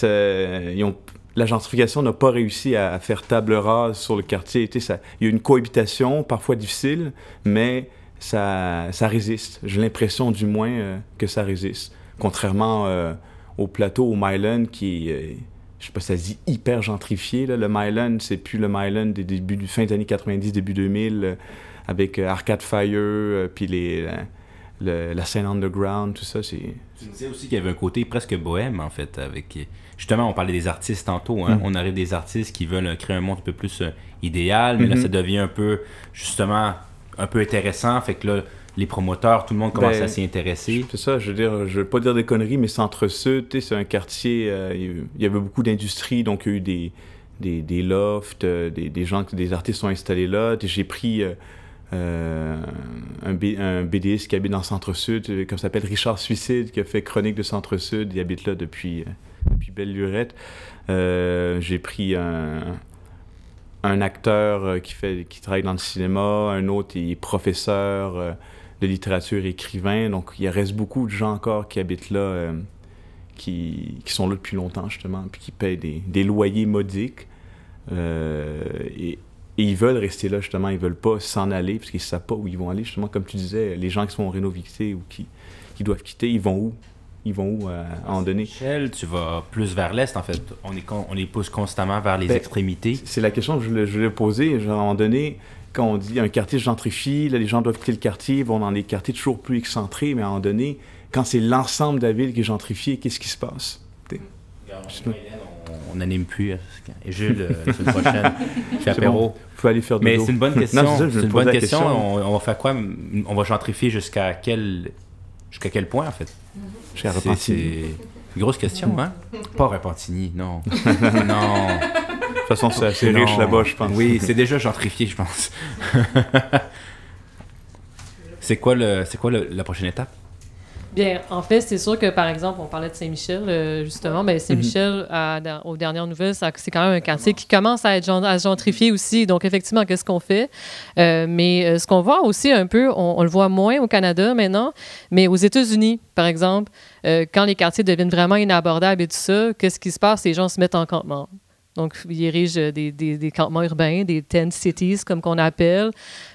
la gentrification n'a pas réussi à, faire table rase sur le quartier. Ça, il y a une cohabitation, parfois difficile, mais ça, ça résiste. J'ai l'impression du moins euh, que ça résiste. Contrairement euh, au plateau, au Myland, qui est, je sais pas si ça dit, hyper gentrifié. Là. Le Myland, c'est plus le Myland des débuts, du fin des années 90, début 2000, euh, avec Arcade Fire, puis les, la scène underground, tout ça. C'est... Tu me disais aussi qu'il y avait un côté presque bohème, en fait, avec... Justement, on parlait des artistes tantôt. Hein? Mm. On arrive des artistes qui veulent créer un monde un peu plus idéal, mais là, mm-hmm. ça devient un peu, justement un peu intéressant. Fait que là, les promoteurs, tout le monde commence ben, à s'y intéresser. C'est ça, je veux dire, je veux pas dire des conneries, mais Centre-Sud, c'est un quartier, euh, il y avait beaucoup d'industries, donc il y a eu des, des, des lofts, euh, des, des, gens, des artistes sont installés là. J'ai pris euh, un, un, BDiste qui habite dans Centre-Sud, comme s'appelle Richard Suicide, qui a fait Chronique de Centre-Sud, il habite là depuis, depuis Belle Lurette. J'ai pris un, un acteur euh, qui, fait, qui travaille dans le cinéma, un autre est professeur euh, de littérature, écrivain. Donc, il reste beaucoup de gens encore qui habitent là, euh, qui, qui, sont là depuis longtemps, justement, puis qui payent des, des loyers modiques. et, ils veulent rester là, justement. Ils veulent pas s'en aller, parce qu'ils ne savent pas où ils vont aller. Justement, comme tu disais, les gens qui sont rénovés ou qui, qui doivent quitter, ils vont où? Ils vont où euh, à, en donner Michel, tu vas plus vers l'est en fait. On, est on les pousse constamment vers les ben, extrémités. C'est la question que je voulais, je voulais poser. Genre, à un moment donné, quand on dit un quartier gentrifie, là, les gens doivent quitter le quartier, ils vont dans des quartiers toujours plus excentrés, mais à un moment donné, quand c'est l'ensemble de la ville qui est gentrifiée, qu'est-ce qui se passe? On n'anime plus. Et Jules, euh, la semaine prochaine, fait apéro. Bon. Aller faire Mais dodo. c'est une bonne question. Non, c'est une bonne question. On, on va faire quoi? On va gentrifier jusqu'à quel jusqu'à quel point en fait? Chez C'est Repentigny. c'est une grosse question, hein Pas Repentigny, non. non. De toute façon, c'est assez riche là-bas, je pense. Oui, c'est déjà gentrifié, je pense. c'est quoi le, c'est quoi le- la prochaine étape? Bien, en fait, c'est sûr que, par exemple, on parlait de Saint-Michel, euh, justement, mais Saint-Michel, à- dans- aux dernières nouvelles, ça- c'est quand même un quartier qui commence à, être, gen- à se gentrifier aussi. Donc, effectivement, qu'est-ce qu'on fait? Euh, mais euh, ce qu'on voit aussi un peu, on, on le voit moins au Canada maintenant, mais aux États-Unis, par exemple, euh, quand les quartiers deviennent vraiment inabordables et tout ça, qu'est-ce qui se passe? Les gens se mettent en campement. Donc, ils érigent des, des, campements urbains, des tent cities, comme qu'on appelle.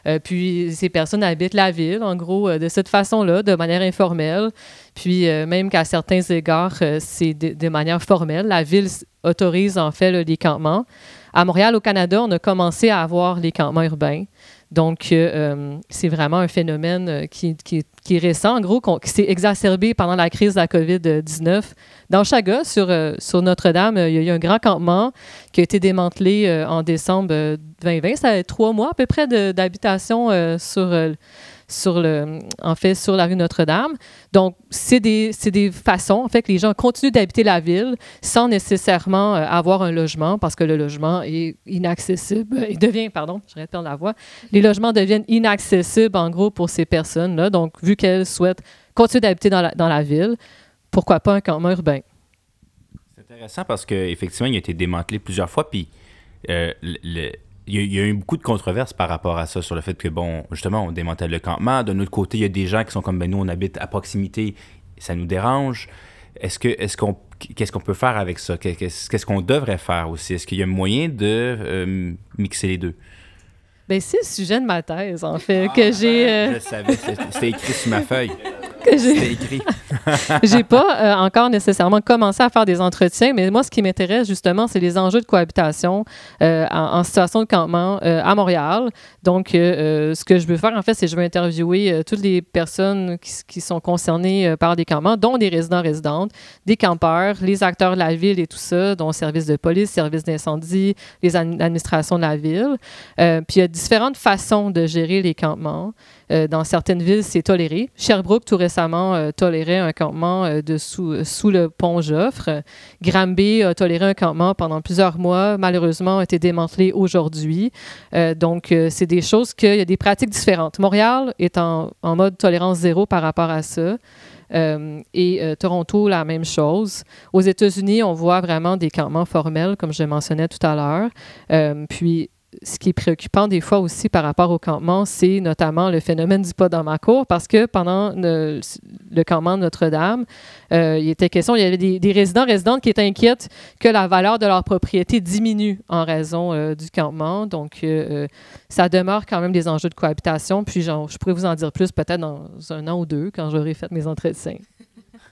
Euh, puis, ces personnes habitent la ville, en gros, euh, de cette façon-là, de manière informelle. Puis, euh, même qu'à certains égards, euh, c'est de, manière formelle. La ville autorise, en fait, les campements. À Montréal, au Canada, on a commencé à avoir les campements urbains. Donc, euh, euh, c'est vraiment un phénomène euh, qui, qui- qui est récent, en gros, qui s'est exacerbé pendant la crise de la COVID-19. Dans Chaga, sur, euh, Notre-Dame, euh, il y a eu un grand campement qui a été démantelé euh, en décembre euh, 2020. Ça a trois mois à peu près d'habitation sur, sur, le, en fait, sur la rue Notre-Dame. Donc, c'est des, des façons, en fait, que les gens continuent d'habiter la ville sans nécessairement euh, avoir un logement parce que le logement est inaccessible. Il devient, pardon, je perdre la voix. Les logements deviennent inaccessibles, en gros, pour ces personnes-là. Donc, vu qu'elles souhaitent continuer d'habiter dans la, dans la ville, pourquoi pas un campement urbain? C'est intéressant parce qu'effectivement, il a été démantelé plusieurs fois, puis euh, le- il, y a, il y a eu beaucoup de controverses par rapport à ça, sur le fait que, bon, justement, on démantèle le campement. D'un autre côté, il y a des gens qui sont comme, ben nous, on habite à proximité, ça nous dérange. Est-ce que, est-ce qu'on, qu'est-ce qu'on peut faire avec ça? Qu'est-ce, qu'est-ce qu'on devrait faire aussi? Est-ce qu'il y a moyen de euh, mixer les deux? Ben, c'est le sujet de ma thèse, en fait, que j'ai... euh, Je savais, c'était écrit sur ma feuille. que j'ai- C'était écrit. J'ai pas euh, encore nécessairement commencé à faire des entretiens, mais moi, ce qui m'intéresse justement, c'est les enjeux de cohabitation euh, en, en situation de campement euh, à Montréal. Donc, ce que je veux faire, en fait, c'est que je veux interviewer toutes les personnes qui, sont concernées par des campements, dont des résidents résidentes, des campeurs, les acteurs de la ville et tout ça, dont services de police, services d'incendie, les ad- administrations de la ville. Puis il y a différentes façons de gérer les campements. Euh, dans certaines villes, c'est toléré. Sherbrooke, tout récemment, euh, tolérait un campement euh, euh, sous le pont Joffre. Granby a toléré un campement pendant plusieurs mois. Malheureusement, a été démantelé aujourd'hui. Donc, c'est des choses qu'il y a des pratiques différentes. Montréal est en, mode tolérance zéro par rapport à ça. Et Toronto, la même chose. Aux États-Unis, on voit vraiment des campements formels, comme je mentionnais tout à l'heure. Puis, ce qui est préoccupant des fois aussi par rapport au campement, c'est notamment le phénomène du pas dans ma cour, parce que pendant le, campement de Notre-Dame, euh, il était question, il y avait des, résidents, résidentes qui étaient inquiètes que la valeur de leur propriété diminue en raison euh, du campement. Donc, euh, ça demeure quand même des enjeux de cohabitation. Puis, genre, je pourrais vous en dire plus peut-être dans un an ou deux, quand j'aurai fait mes entretiens.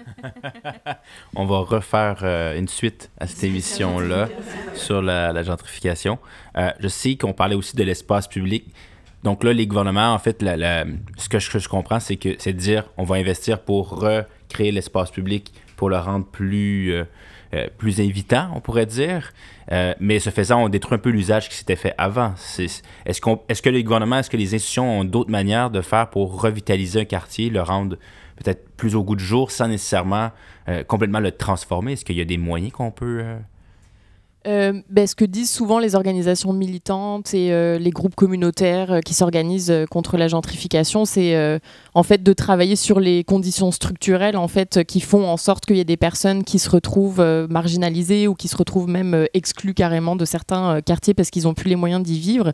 On va refaire euh, une suite à cette émission-là sur la, la gentrification. Euh, je sais qu'on parlait aussi de l'espace public. Donc là, les gouvernements, en fait, la- la- ce que je, que je comprends, c'est que c'est de dire on va investir pour recréer l'espace public pour le rendre plus, euh, euh, plus invitant, on pourrait dire. Euh, mais ce faisant, on détruit un peu l'usage qui s'était fait avant. Est-ce qu'on, est-ce que les gouvernements, est-ce que les institutions ont d'autres manières de faire pour revitaliser un quartier, le rendre peut-être plus au goût du jour sans nécessairement euh, complètement le transformer? Est-ce qu'il y a des moyens qu'on peut... euh, Euh, ben, ce que disent souvent les organisations militantes et les groupes communautaires qui s'organisent contre la gentrification, c'est en fait de travailler sur les conditions structurelles en fait qui font en sorte qu'il y ait des personnes qui se retrouvent marginalisées ou qui se retrouvent même exclues carrément de certains quartiers parce qu'ils n'ont plus les moyens d'y vivre.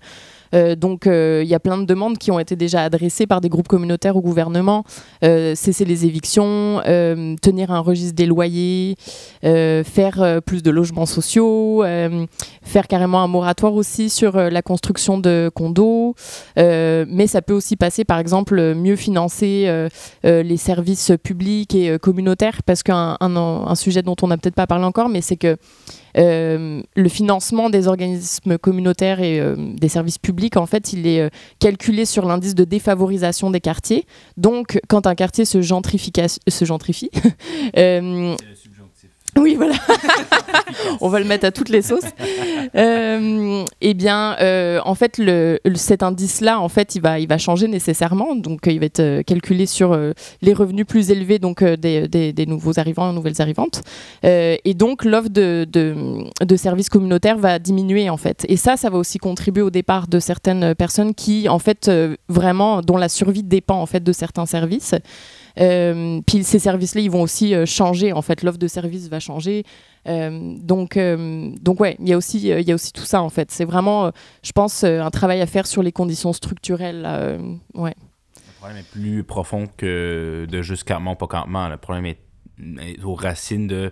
Euh, donc euh, il y a plein de demandes qui ont été déjà adressées par des groupes communautaires au gouvernement, euh, cesser les évictions, tenir un registre des loyers, faire plus de logements sociaux, faire carrément un moratoire aussi sur la construction de condos. Mais ça peut aussi passer, par exemple, mieux financer les services publics et communautaires, parce qu'un un, un sujet dont on n'a peut-être pas parlé encore, mais c'est que euh, le financement des organismes communautaires et euh, des services publics, en fait, il est euh, calculé sur l'indice de défavorisation des quartiers. Donc, quand un quartier se, se gentrifie, Oui, voilà. On va le mettre à toutes les sauces. Euh, eh bien, euh, en fait, cet indice-là, en fait, il va, il va changer nécessairement. Donc, il va être euh, calculé sur euh, les revenus plus élevés donc des, nouveaux arrivants, nouvelles arrivantes. et donc, l'offre de, de, de, services communautaires va diminuer, en fait. Et ça, ça va aussi contribuer au départ de certaines personnes qui, en fait, vraiment, dont la survie dépend, en fait, de certains services. Euh, puis ces services-là, ils vont aussi euh, changer. En fait, l'offre de services va changer. Euh, donc, donc ouais, il y a aussi, il y a aussi tout ça en fait. C'est vraiment, je pense, un travail à faire sur les conditions structurelles. ouais. Le problème est plus profond que de juste campement, pas campement. Le problème est aux racines de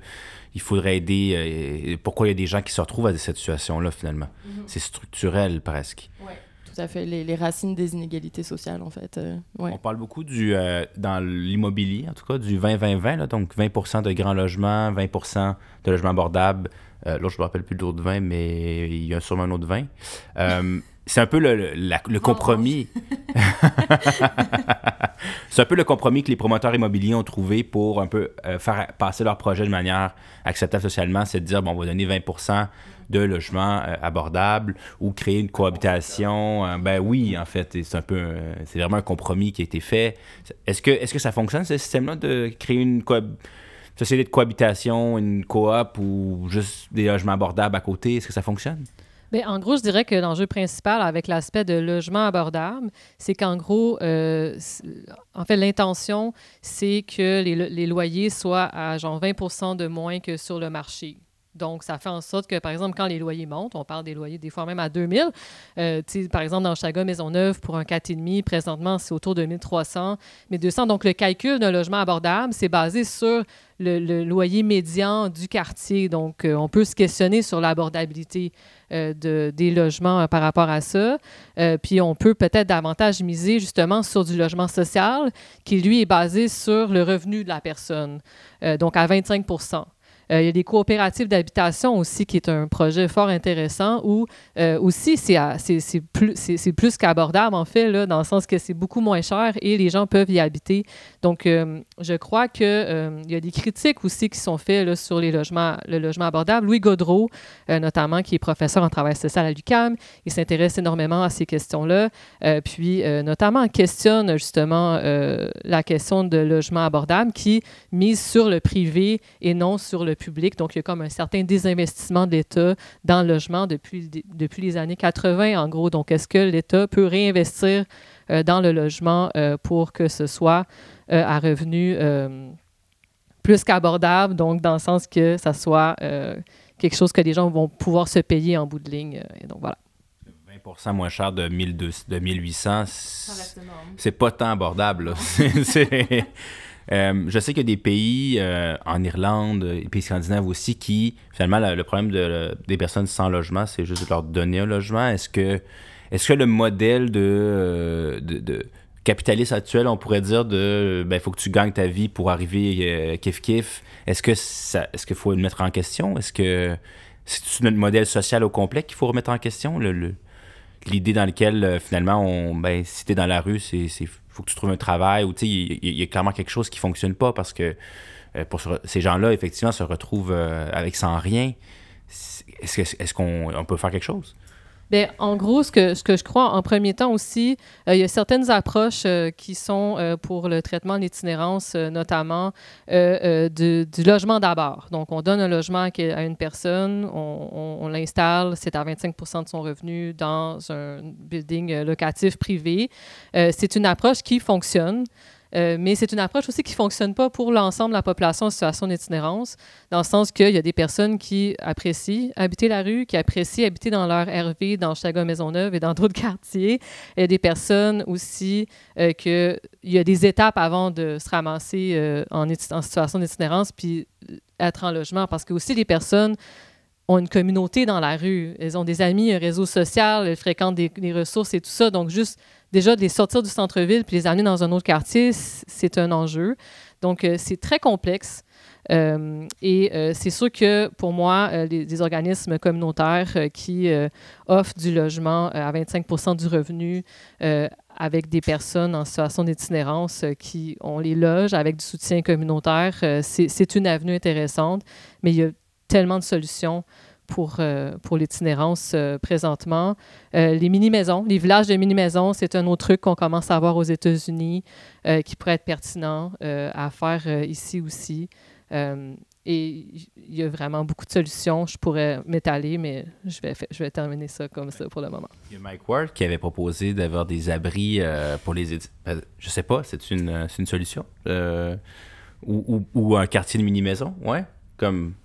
il faudrait aider. pourquoi il y a des gens qui se retrouvent à cette situation-là finalement mm-hmm. C'est structurel presque. Ouais tout à fait. Les, racines des inégalités sociales, en fait. Euh, On parle beaucoup du, euh, dans l'immobilier, en tout cas, du 20-20-20, donc 20% de grands logements, 20% de logements abordables. Euh, là, je ne me rappelle plus de l'autre vin, mais il y a sûrement un autre vin. c'est un peu le, le compromis. c'est un peu le compromis que les promoteurs immobiliers ont trouvé pour un peu faire passer leur projet de manière acceptable socialement, c'est de dire, bon, on va donner 20 de logements euh, abordables ou créer une cohabitation. Euh, ben oui, en fait, c'est un peu, c'est vraiment un compromis qui a été fait. Est-ce que, ça fonctionne ce système-là de créer une société de cohabitation, une coop ou juste des logements abordables à côté? Est-ce que ça fonctionne? Bien, en gros, je dirais que l'enjeu principal avec l'aspect de logement abordable, c'est qu'en gros, euh, en fait, l'intention, c'est que les, les, loyers soient à genre 20% de moins que sur le marché. Donc, ça fait en sorte que, par exemple, quand les loyers montent, on parle des loyers des fois même à 2000. Euh, par exemple, dans Chaga Maisonneuve, pour un 4,5, présentement, c'est autour de 1300, 1200. Donc, le calcul d'un logement abordable, c'est basé sur le, loyer médian du quartier. Donc, euh, on peut se questionner sur l'abordabilité euh, de, des logements euh, par rapport à ça. puis, on peut peut-être davantage miser justement sur du logement social qui, lui, est basé sur le revenu de la personne, donc à 25 euh, il y a des coopératives d'habitation aussi, qui est un projet fort intéressant où euh, aussi c'est, plus, plus qu'abordable, en fait, là, dans le sens que c'est beaucoup moins cher et les gens peuvent y habiter. Donc, euh, je crois qu'il il y a des critiques aussi qui sont faites sur les logements, le logement abordable. Louis Godreau, notamment, qui est professeur en travail social à l'UCAM, il s'intéresse énormément à ces questions-là. puis, notamment, questionne justement la question de logement abordable qui mise sur le privé et non sur le public. Donc, il y a comme un certain désinvestissement de l'État dans le logement depuis, depuis les années 80, en gros. Donc, est-ce que l'État peut réinvestir euh, dans le logement euh, pour que ce soit euh, à revenu plus qu'abordable, donc dans le sens que ça soit quelque chose que les gens vont pouvoir se payer en bout de ligne. et donc, voilà. 20% moins cher de, 1200, de 1800, c'est pas tant abordable. c'est euh, je sais qu'il y a des pays euh, en Irlande, et pays scandinaves aussi, qui, finalement, le problème de, des personnes sans logement, c'est juste de leur donner un logement. Est-ce que, est que le modèle de, euh, de, capitaliste actuel, on pourrait dire de ben, faut que tu gagnes ta vie pour arriver kiff-kiff, est-ce que est-ce qu'il faut le mettre en question? Est-ce que c'est notre modèle social au complet qu'il faut remettre en question? L'idée dans laquelle, finalement, on, ben, si t'es dans la rue, c'est faut que tu trouves un travail ou tu sais, il y, a clairement quelque chose qui fonctionne pas parce que euh, pour ces gens-là, effectivement, se retrouvent euh, avec sans rien. Est-ce qu'on on peut faire quelque chose? Bien, en gros, ce que, ce que je crois, en premier temps aussi, euh, il y a certaines approches qui sont pour le traitement de notamment du, logement d'abord. Donc, on donne un logement à une personne, on, on l'installe, c'est à 25 de son revenu dans un building locatif privé. c'est une approche qui fonctionne. Euh, mais c'est une approche aussi qui ne fonctionne pas pour l'ensemble de la population en situation d'itinérance, dans le sens qu'il y a des personnes qui apprécient habiter la rue, qui apprécient habiter dans leur RV, dans Chaga Maisonneuve et dans d'autres quartiers. Il y a des personnes aussi euh, qu'il y a des étapes avant de se ramasser euh, en, en, situation d'itinérance puis être en logement, parce que aussi les personnes ont une communauté dans la rue. Elles ont des amis, un réseau social, elles fréquentent des, ressources et tout ça. Donc, juste déjà de les sortir du centre-ville puis les amener dans un autre quartier, c'est un enjeu. Donc, euh, c'est très complexe. Euh, et euh, c'est sûr que pour moi, les, les, organismes communautaires qui offrent du logement à 25% du revenu avec des personnes en situation d'itinérance qui ont les loges avec du soutien communautaire, c'est une avenue intéressante, mais il y a tellement de solutions pour, euh, pour l'itinérance euh, présentement. Euh, les mini-maisons, les villages de mini-maisons, c'est un autre truc qu'on commence à voir aux États-Unis qui pourrait être pertinent à faire ici aussi. et il y a vraiment beaucoup de solutions. Je pourrais m'étaler, mais je vais, je vais terminer ça comme ça pour le moment. Il y a Mike Ward qui avait proposé d'avoir des abris pour les... Je sais pas, c'est une, une solution? Ou, ou, ou, un quartier de mini-maison, ouais? Comme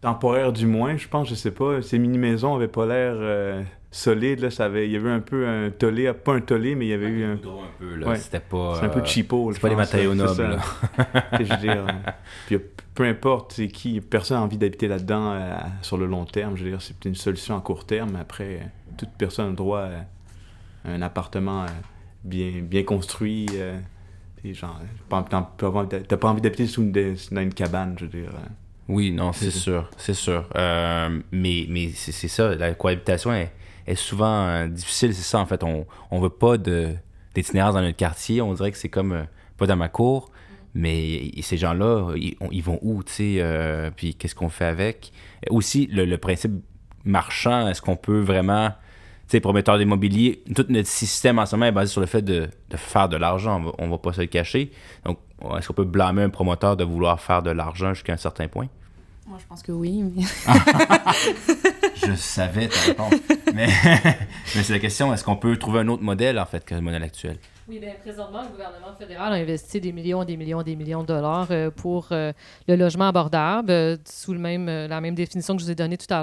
temporaire du moins, je pense, je sais pas. Ces mini-maisons avaient pas l'air euh, solides, là, ça avait, il y avait un peu un tollé, pas un tollé, mais il y avait eu un... un peu, là, ouais. c'était pas... C'est un peu cheapo, C'est pas les matériaux nobles, je veux dire, puis peu importe c'est qui, personne n'a envie d'habiter là-dedans euh, sur le long terme, je veux dire, c'est une solution à court terme, après, toute personne a le droit à un appartement euh, bien, bien construit, t'as pas envie d'habiter sous une, dans une cabane, je veux dire... Oui, non, c'est sûr, c'est sûr. Euh, mais mais c'est ça, la cohabitation est, est souvent euh, difficile, c'est ça, en fait. On ne veut pas d'itinérance dans notre quartier, on dirait que c'est comme, euh, pas dans ma cour, mais ces gens-là, ils, ils, vont où, tu sais, euh, puis qu'est-ce qu'on fait avec? Aussi, le, le principe marchand, est-ce qu'on peut vraiment, tu sais, prometteur d'immobilier, tout notre système en ce moment est basé sur le fait de, de faire de l'argent, on ne va pas se le cacher. Donc, est-ce qu'on peut blâmer un promoteur de vouloir faire de l'argent jusqu'à un certain point? Moi, je pense que oui. Mais... je savais ta réponse. Mais, mais c'est la question, est-ce qu'on peut trouver un autre modèle, en fait, que le modèle actuel? Oui, bien, présentement, le gouvernement fédéral a investi des millions, des millions, des millions de dollars euh, pour euh, le logement abordable, euh, sous le même, la même définition que je vous ai donnée tout à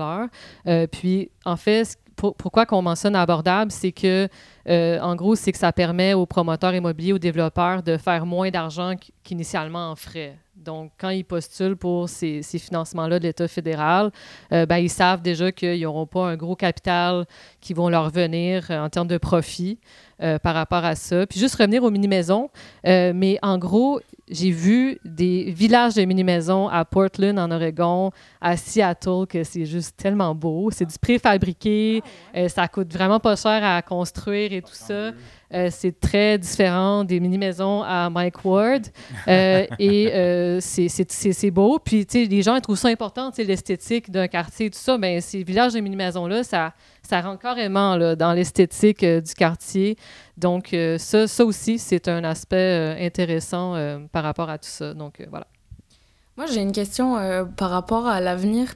l'heure. puis, en fait, pour, pourquoi qu'on mentionne abordable, c'est que, en gros, c'est que ça permet aux promoteurs immobiliers, aux développeurs de faire moins d'argent qu'initialement en frais. Donc, quand ils postulent pour ces, financements-là de l'État fédéral, euh, ben, ils savent déjà qu'ils n'auront pas un gros capital qui vont leur venir euh, en termes de profit euh, par rapport à ça. Puis juste revenir aux mini-maisons, euh, mais en gros, j'ai vu des villages de mini-maisons à Portland, en Oregon, à Seattle, que c'est juste tellement beau. C'est du préfabriqué, ah, ouais. ça coûte vraiment pas cher à construire et tout ça. Euh, c'est très différent des mini-maisons à Mike Ward. Euh, et euh, c'est beau. Puis, tu sais, les gens ils trouvent ça important, tu sais, l'esthétique d'un quartier, tout ça. Bien, ces villages de mini-maisons-là, ça, ça rentre carrément là, dans l'esthétique du quartier. Donc, ça, ça aussi, c'est un aspect intéressant par rapport à tout ça. Donc, voilà. Moi, j'ai une question par rapport à l'avenir.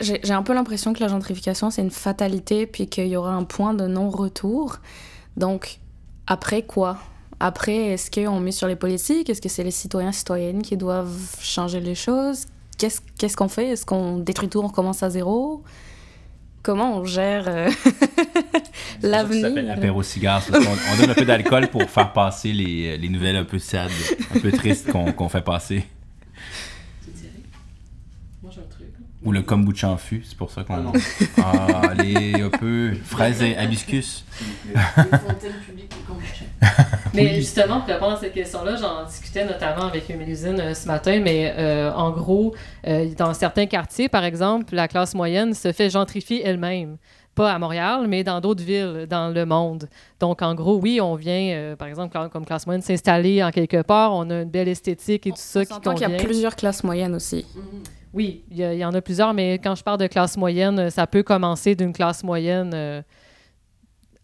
J'ai un peu l'impression que la gentrification, c'est une fatalité, puis qu'il y aura un point de non-retour. Donc, après quoi? Après, est-ce qu'on met sur les politiques? Est-ce que c'est les citoyens, citoyennes qui doivent changer les choses? Qu'est-ce qu'on qu fait? Est-ce qu'on détruit tout, on recommence à zéro? Comment on gère euh, l'avenir Ça s'appelle apéro-cigare. On, on, donne un peu d'alcool pour faire passer les, les, nouvelles un peu sad, un peu tristes qu'on qu fait passer. Ou le kombucha en fût, c'est pour ça qu'on. Ah, ah, allez, un peu. Fraise et hibiscus. mais justement, pour répondre à cette question-là, j'en discutais notamment avec une euh, ce matin, mais euh, en gros, euh, dans certains quartiers, par exemple, la classe moyenne se fait gentrifier elle-même pas à Montréal, mais dans d'autres villes dans le monde. Donc, en gros, oui, on vient, euh, par exemple, comme classe moyenne, s'installer en quelque part. On a une belle esthétique et tout ça qui convient. qu'il y a plusieurs classes moyennes aussi. Mm -hmm. Oui, il y, y, en a plusieurs, mais quand je parle de classe moyenne, ça peut commencer d'une classe moyenne euh,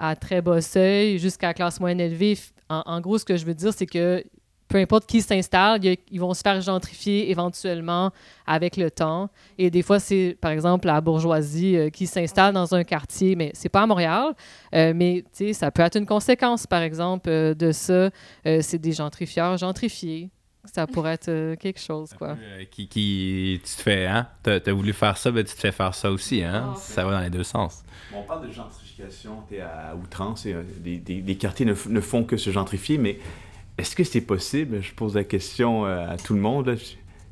à très bas seuil jusqu'à classe moyenne élevée. En, en, gros, ce que je veux dire, c'est que peu importe qui s'installe, ils vont se faire gentrifier éventuellement avec le temps. Et des fois, c'est par exemple la bourgeoisie euh, qui s'installe dans un quartier, mais c'est pas à Montréal. Euh, mais ça peut être une conséquence, par exemple, euh, de ça. Euh, c'est des gentrifieurs gentrifiés. Ça pourrait être euh, quelque chose, quoi. Euh, qui, qui, tu te fais, hein? T'as as voulu faire ça, ben tu te fais faire ça aussi, hein? Oh, ça va dans les deux sens. Bon, on parle de gentrification, t'es à outrance, et, euh, des, des, des, quartiers ne, ne, font que se gentrifier, mais est-ce que c'est possible? Je pose la question à tout le monde. Là.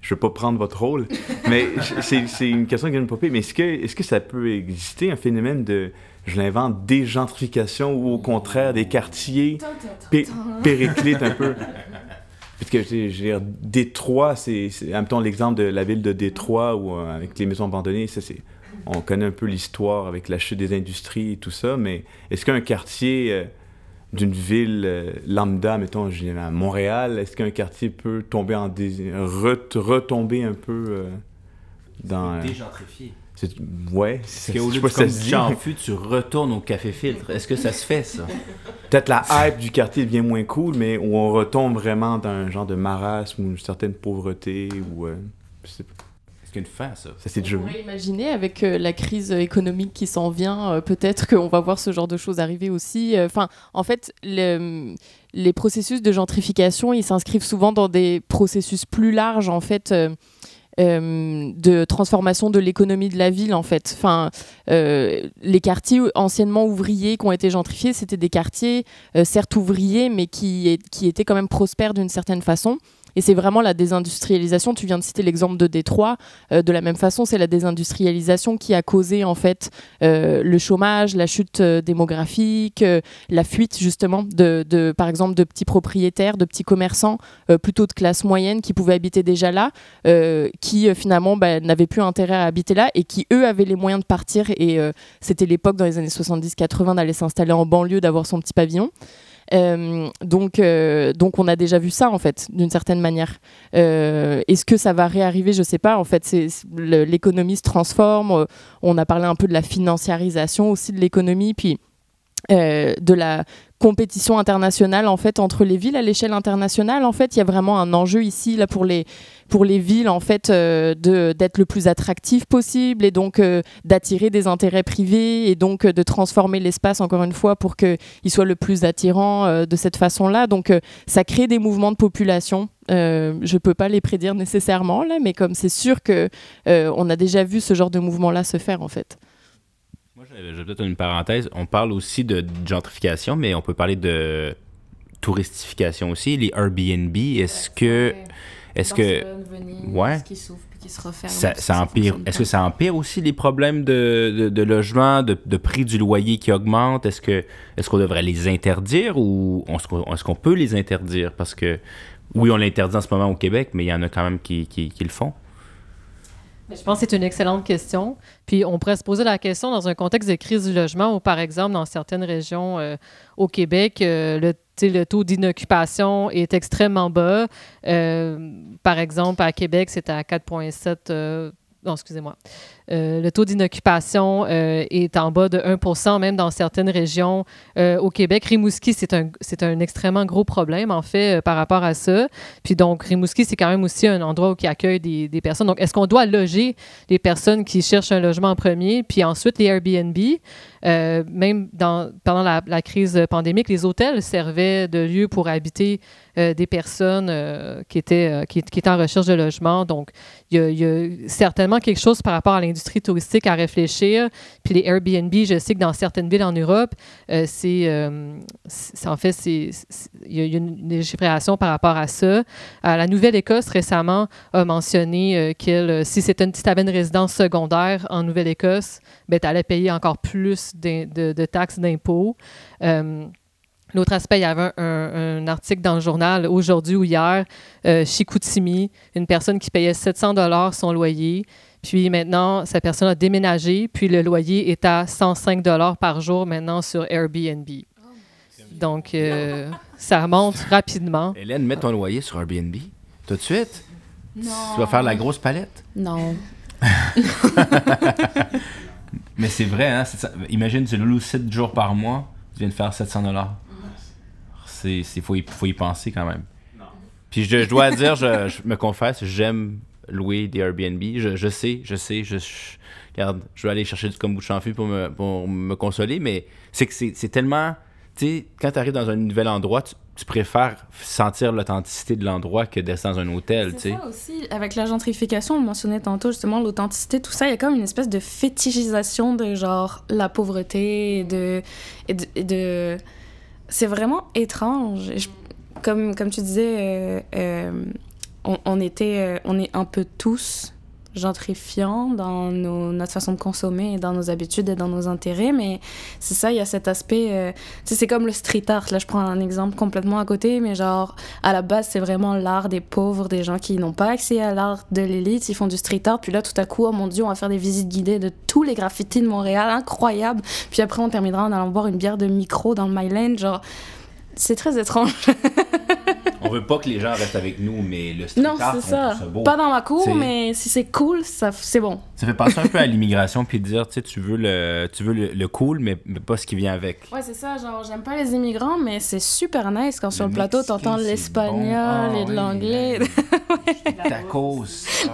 je veux pas prendre votre rôle, mais c'est une question qui vient me popper. Mais est-ce que, est que ça peut exister un phénomène de, je l'invente, dégentrification ou au contraire des quartiers pé périclites un peu? Parce que, je veux dire, Détroit, c'est, en même temps, l'exemple de la ville de Détroit ou euh, avec les maisons abandonnées, ça, c'est, on connaît un peu l'histoire avec la chute des industries et tout ça, mais est-ce qu'un quartier euh, d'une ville euh, lambda, mettons, à Montréal, est-ce qu'un quartier peut tomber en retomber un peu euh, dans... Dégentrifié. Ouais. C'est qu'au lieu de comme fut, tu retournes au café filtre. Est-ce que ça se fait, ça? Peut-être la hype du quartier devient moins cool, mais où on retombe vraiment dans un genre de marasme ou une certaine pauvreté ou... je sais pas qu'une fin, ça. Ça, c'est On pourrait imaginer, avec euh, la crise économique qui s'en vient, euh, peut-être qu'on va voir ce genre de choses arriver aussi. Euh, enfin, en fait, les processus de gentrification, ils s'inscrivent souvent dans des processus plus larges, en fait. de transformation de l'économie de la ville en fait. Enfin, les quartiers anciennement ouvriers qui ont été gentrifiés, c'était des quartiers certes ouvriers, mais qui, qui étaient quand même prospères d'une certaine façon. Et c'est vraiment la désindustrialisation. Tu viens de citer l'exemple de Détroit. Euh, de la même façon, c'est la désindustrialisation qui a causé en fait euh, le chômage, la chute euh, démographique, la fuite justement de, par exemple, de petits propriétaires, de petits commerçants plutôt de classe moyenne qui pouvaient habiter déjà là, qui finalement bah, n'avaient plus intérêt à habiter là et qui eux avaient les moyens de partir. Et c'était l'époque dans les années 70-80 d'aller s'installer en banlieue, d'avoir son petit pavillon. Euh, donc, euh, donc on a déjà vu ça en fait, d'une certaine manière. Euh, est-ce que ça va réarriver? Je sais pas. En fait, l'économie se transforme. On a parlé un peu de la financiarisation aussi de l'économie, puis de la compétition internationale en fait entre les villes à l'échelle internationale en fait il y a vraiment un enjeu ici là pour les pour les villes en fait euh, d'être le plus attractif possible et donc euh, d'attirer des intérêts privés et donc euh, de transformer l'espace encore une fois pour que il soit le plus attirant de cette façon là donc ça crée des mouvements de population. Je peux pas les prédire nécessairement là mais comme c'est sûr que on a déjà vu ce genre de mouvement là se faire en fait je vais peut-être une parenthèse. On parle aussi de gentrification, mais on peut parler de touristification aussi. Les Airbnb, est-ce que. Est-ce que. Ouais. Ça, ça empire. Est-ce que ça empire aussi les problèmes de, de, logement, de, de, prix du loyer qui augmente? Est-ce que est-ce qu'on devrait les interdire ou est-ce qu'on peut les interdire? Parce que oui, on l'interdit en ce moment au Québec, mais il y en a quand même qui, qui, qui le font. Je pense que c'est une excellente question. Puis on pourrait se poser la question dans un contexte de crise du logement où, par exemple, dans certaines régions euh, au Québec, euh, le, taux d'inoccupation est extrêmement bas. Euh, par exemple, à Québec, c'est à 4,7 non, excusez-moi. Euh, le taux d'inoccupation euh, est en bas de 1% même dans certaines régions euh, au Québec. Rimouski, c'est un, un extrêmement gros problème, en fait, par rapport à ça. Puis donc, Rimouski, c'est quand même aussi un endroit qui accueille des, des personnes. Donc, est-ce qu'on doit loger les personnes qui cherchent un logement en premier, puis ensuite les Airbnb? même pendant la, crise pandémique, les hôtels servaient de lieu pour habiter des personnes qui, étaient, qui, étaient en recherche de logement. Donc, il y, a, certainement quelque chose par rapport à touristique à réfléchir. Puis les Airbnb, je sais que dans certaines villes en Europe, euh, euh, c'est, en fait, il y a une légifération par rapport à ça. Euh, la Nouvelle-Écosse récemment a mentionné que si, c'était une, si avais une résidence secondaire en Nouvelle-Écosse, ben, tu allais payer encore plus de, de taxes d'impôts. L'autre aspect, il y avait un, article dans le journal aujourd'hui ou hier, euh, Chicoutimi, une personne qui payait 700 dollars son loyer, puis maintenant, cette personne a déménagé, puis le loyer est à 105 dollars par jour maintenant sur Airbnb. Donc, euh, ça remonte rapidement. Hélène, mets ton loyer sur Airbnb tout de suite. Non. Tu vas faire la grosse palette. Non. Mais c'est vrai, hein? Imagine, tu loues 7 jours par mois, tu viens de faire 700 dollars. Il faut, y, faut y penser quand même. Puis je, dois dire, je, je me confesse, j'aime louer des Airbnb. Je, je sais, je sais, je, regarde, je vais aller chercher du kombucha en pour me, pour me consoler, mais c'est que c'est tellement. Tu sais, quand tu arrives dans un nouvel endroit, tu, préfères sentir l'authenticité de l'endroit que d'être dans un hôtel, C'est ça aussi, avec la gentrification, on mentionnait tantôt justement l'authenticité, tout ça, il y a comme une espèce de fétichisation de genre la pauvreté de, et de, c'est vraiment étrange. comme, comme tu disais, euh, euh, on, était, euh, on est un peu tous gentrifiants dans nos, notre façon de consommer et dans nos habitudes et dans nos intérêts, mais c'est ça, il y a cet aspect, euh, c'est comme le street art, là je prends un exemple complètement à côté, mais genre, à la base, c'est vraiment l'art des pauvres, des gens qui n'ont pas accès à l'art de l'élite, ils font du street art, puis là, tout à coup, oh mon dieu, on va faire des visites guidées de tous les graffitis de Montréal, incroyable, puis après, on terminera en allant boire une bière de micro dans le Myland, genre, c'est très étrange. On veut pas que les gens restent avec nous, mais le street Non, art, c'est ça. beau. Pas dans ma cour, C'est- mais si c'est cool, ça, c'est bon. Ça fait penser un peu à l'immigration, puis dire, tu sais, tu veux le, tu veux le, le cool, mais, mais pas ce qui vient avec. Ouais, c'est ça. Genre, j'aime pas les immigrants, mais c'est super nice quand sur le plateau, t'entends l'espagnol bon. et Ah de oui, l'anglais, la- Tacos.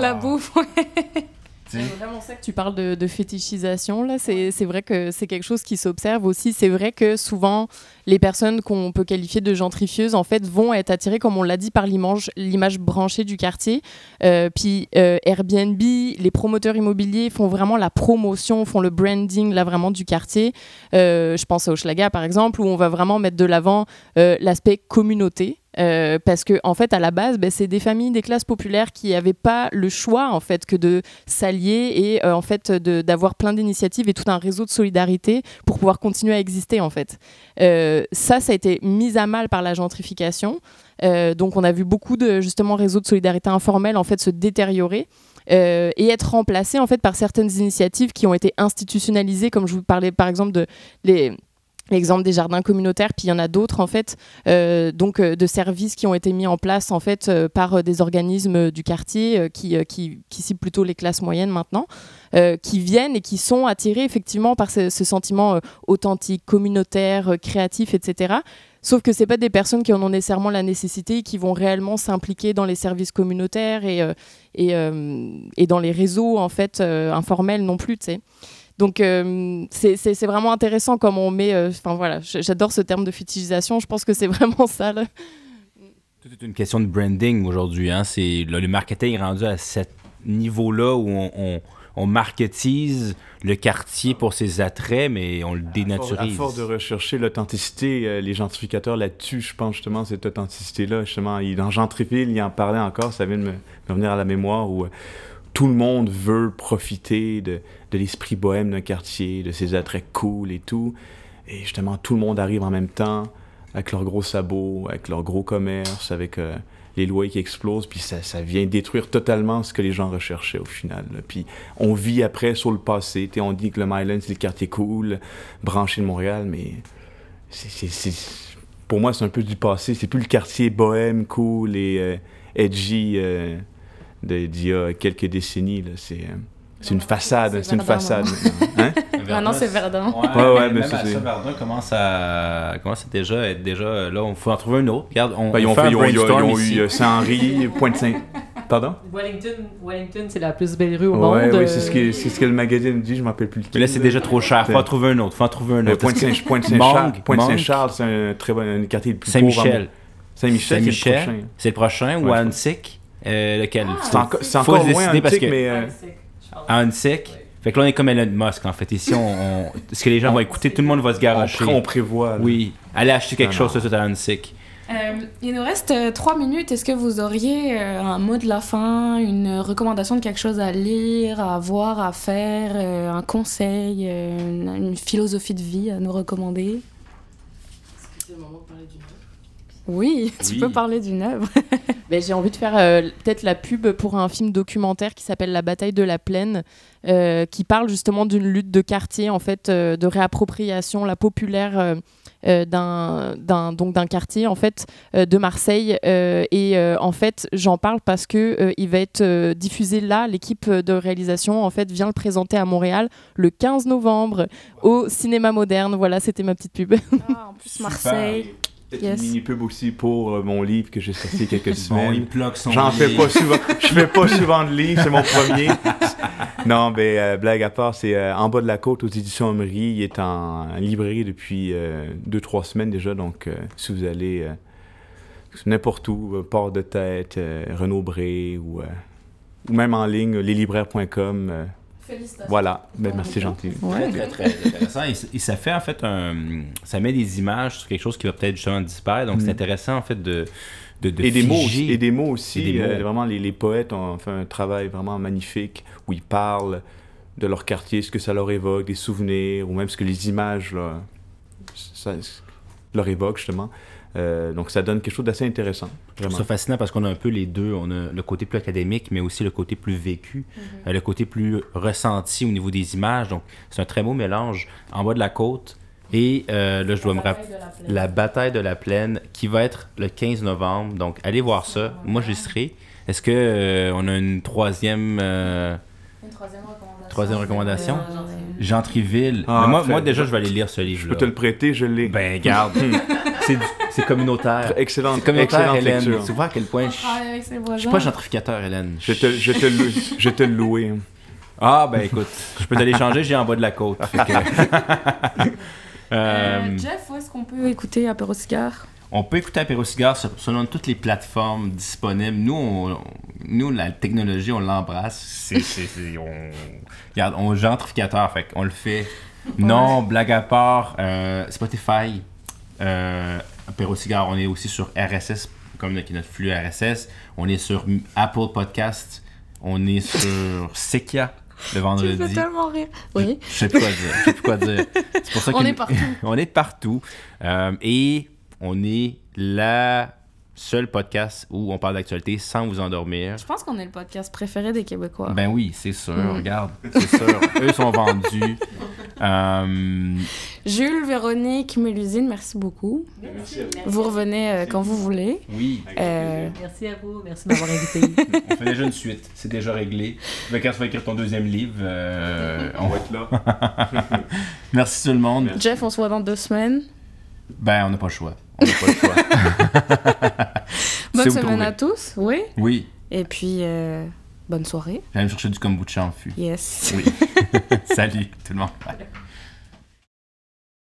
la Ah, bouffe. ouais. tu sais? C'est vraiment ça que tu parles de, de fétichisation. Là, c'est c'est vrai que c'est quelque chose qui s'observe aussi. C'est vrai que souvent, les personnes qu'on peut qualifier de gentrifieuses, en fait, vont être attirées, comme on l'a dit, par l'image branchée du quartier. Euh, puis euh, Airbnb, les promoteurs immobiliers font vraiment la promotion, font le branding là vraiment du quartier. Euh, je pense à Hochelaga par exemple, où on va vraiment mettre de l'avant l'aspect communauté. Parce que en fait à la base ben, c'est des familles des classes populaires qui n'avaient pas le choix en fait que de s'allier et en fait d'avoir plein d'initiatives et tout un réseau de solidarité pour pouvoir continuer à exister en fait Euh, ça ça a été mis à mal par la gentrification. Euh, donc on a vu beaucoup de justement réseaux de solidarité informels en fait se détériorer euh, et être remplacés en fait par certaines initiatives qui ont été institutionnalisées comme je vous parlais par exemple de L'exemple des jardins communautaires, puis il y en a d'autres en fait, donc de services qui ont été mis en place en fait par des organismes du quartier qui, qui ciblent plutôt les classes moyennes maintenant, euh, qui viennent et qui sont attirés effectivement par ce, ce sentiment euh, authentique, communautaire, euh, créatif, etc. Sauf que c'est pas des personnes qui en ont nécessairement la nécessité et qui vont réellement s'impliquer dans les services communautaires et, et, dans les réseaux en fait informels non plus, tu. Donc euh, c'est vraiment intéressant comme on met. Enfin voilà, j'adore ce terme de fétichisation. Je pense que c'est vraiment ça. Là. Tout est une question de branding aujourd'hui. Hein? Le marketing est rendu à ce niveau-là où on, on marketise le quartier pour ses attraits, mais on le dénaturise. À force de rechercher l'authenticité, euh, les gentrificateurs là-dessus, je pense justement cette authenticité-là, justement, il, dans Gentrifil, il en parlait encore, ça vient de me, me venir à la mémoire, où euh, tout le monde veut profiter de, de l'esprit bohème d'un quartier, de ses attraits cool et tout, et justement, tout le monde arrive en même temps, avec leurs gros sabots, avec leur gros commerce, avec euh, les loyers qui explosent, puis ça, ça vient détruire totalement ce que les gens recherchaient au final. Puis on vit après sur le passé. On dit que le Myland, c'est le quartier cool, branché de Montréal, mais c'est, pour moi, c'est un peu du passé. C'est plus le quartier bohème, cool et euh, edgy euh, d'il y a quelques décennies. C'est, euh, c'est une façade, c'est c'est une Verdun, façade. maintenant. Hein? Maintenant, c'est Verdun. Ouais, Ouais, ouais, même mais à ça, Verdun commence à, commence à déjà être déjà là. On faut en trouver un autre. Regarde, on, Ben, ils on ont, fait fait, un ils ont- ont- eu euh, Saint-Henri, Pointe-Saint... Pardon? Wellington, Wellington c'est la plus belle rue au Ouais, monde. ouais, euh, c'est ce, que, c'est ce que le magazine dit, je m'en rappelle plus lequel. Mais là, c'est déjà trop cher. Faut en trouver un autre. Faut en trouver un Euh, autre. Pointe-Saint-Charles, Manque, Pointe-Saint-Charles, c'est un très bon un quartier le plus Saint-Michel. Saint-Michel, c'est le prochain. C'est le prochain. Ou Annecy. Euh, lequel? C'est encore loin que- mais... À Annecy. Fait que là, on est comme Elon Musk, en fait. Ici, on, on- ce que les gens vont écouter, tout le monde va se on, garocher. pré- on prévoit. là. Oui. Allez acheter quelque Non, chose non. de suite à Annecy. Euh, il nous reste euh, trois minutes. Est-ce que vous auriez euh, un mot de la fin, une recommandation de quelque chose à lire, à voir, à faire, euh, un conseil, une, une philosophie de vie à nous recommander C'est le moment de parler du Oui, tu Oui. peux parler d'une œuvre. Ben, j'ai envie de faire euh, peut-être la pub pour un film documentaire qui s'appelle La bataille de la plaine, euh, qui parle justement d'une lutte de quartier, en fait, euh, de réappropriation, la populaire euh, euh, d'un d'un- donc d'un quartier en fait euh, de Marseille. Euh, et euh, en fait, j'en parle parce que euh, il va être euh, diffusé là. L'équipe de réalisation en fait vient le présenter à Montréal le 15 novembre au cinéma moderne. Voilà, c'était ma petite pub. Ah, en plus, Marseille. Peut-être Yes. une mini-pub aussi pour euh, mon livre que j'ai sorti quelques Bon, il semaines. son J'en fais livre. pas souvent. Je fais pas souvent de livres, c'est mon premier. non, ben, euh, blague à part, c'est euh, En bas de la côte aux éditions Emery. Il est en, en librairie depuis euh, deux, trois semaines déjà. Donc, euh, si vous allez euh, n'importe où, euh, Port de Tête, euh, Renaud Bré ou, euh, ou même en ligne, leslibraires.com. Félicitations. voilà. Ben, merci, gentil. Très, très, très intéressant. Et, et ça fait en fait un. Ça met des images sur quelque chose qui va peut-être justement disparaître. Donc c'est Mm. intéressant en fait de, de, de et des mots et des mots aussi. Et des euh, vraiment, les, les poètes ont fait un travail vraiment magnifique où ils parlent de leur quartier, ce que ça leur évoque, des souvenirs, ou même ce que les images là, ça, leur évoquent, justement. Euh, donc, ça donne quelque chose d'assez intéressant, Je vraiment. trouve ça fascinant parce qu'on a un peu les deux. On a le côté plus académique, mais aussi le côté plus vécu, euh, le côté plus ressenti au niveau des images. Donc, c'est un très beau mélange en bas de la côte. Et euh, là, je dois me rappeler la bataille de la plaine qui va être le 15 novembre. Donc, allez voir ça. Moi, j'y serai. Est-ce que euh, on a une troisième, euh, Une troisième recommandation? troisième recommandation? Euh, Jean Triville. Ah, Mais moi, déjà, je vais aller lire ce Je livre-là. peux te le prêter, je l'ai. Ben, garde. c'est du- c'est communautaire. excellente, C'est communautaire, excellente Hélène. lecture. Tu vois à quel point je, je voisins. suis pas gentrificateur, Hélène. Je te, je te, le- je te le louer. Ah, ben écoute, je peux te l'échanger, j'ai en bas de la côte. Que- Euh, Euh, Jeff, où est-ce qu'on peut écouter Apéro Cigare on peut écouter Apéro Cigare sur- selon toutes les plateformes disponibles. Nous, on- nous la technologie, on l'embrasse. C'est, c'est- c'est- on, regarde, on est gentrificateur, fait qu'on le fait. Non, blague à part, euh, Spotify, euh, Apéro Cigare, on est aussi sur RSS, comme notre, notre flux RSS. On est sur Apple Podcast. On est sur Sekia le Tu me vendredi. fais tellement rire. Oui. Je sais plus quoi dire. Je sais plus quoi dire. C'est pour ça On est partout. on est partout. Euh, et on est la seule podcast où on parle d'actualité sans vous endormir. Je pense qu'on est le podcast préféré des Québécois. Ben oui, c'est sûr. Mm. Regarde, c'est sûr. Eux sont vendus. Euh, Jules, Véronique, Mélusine, merci beaucoup. Vous revenez euh, quand vous voulez. oui, Euh, Merci à vous. Merci de m'avoir invité. on fait déjà une suite. C'est déjà réglé. Ben, quand tu vas écrire ton deuxième livre, euh, on va être là. Merci tout le monde. Jeff, on se voit dans deux semaines. Ben, on n'a pas le choix. On n'a pas le choix. Bonne semaine à tous. Oui. Oui, Et puis, euh, bonne soirée. j'allais me chercher du kombucha en fût. Yes. Oui. Salut tout le monde.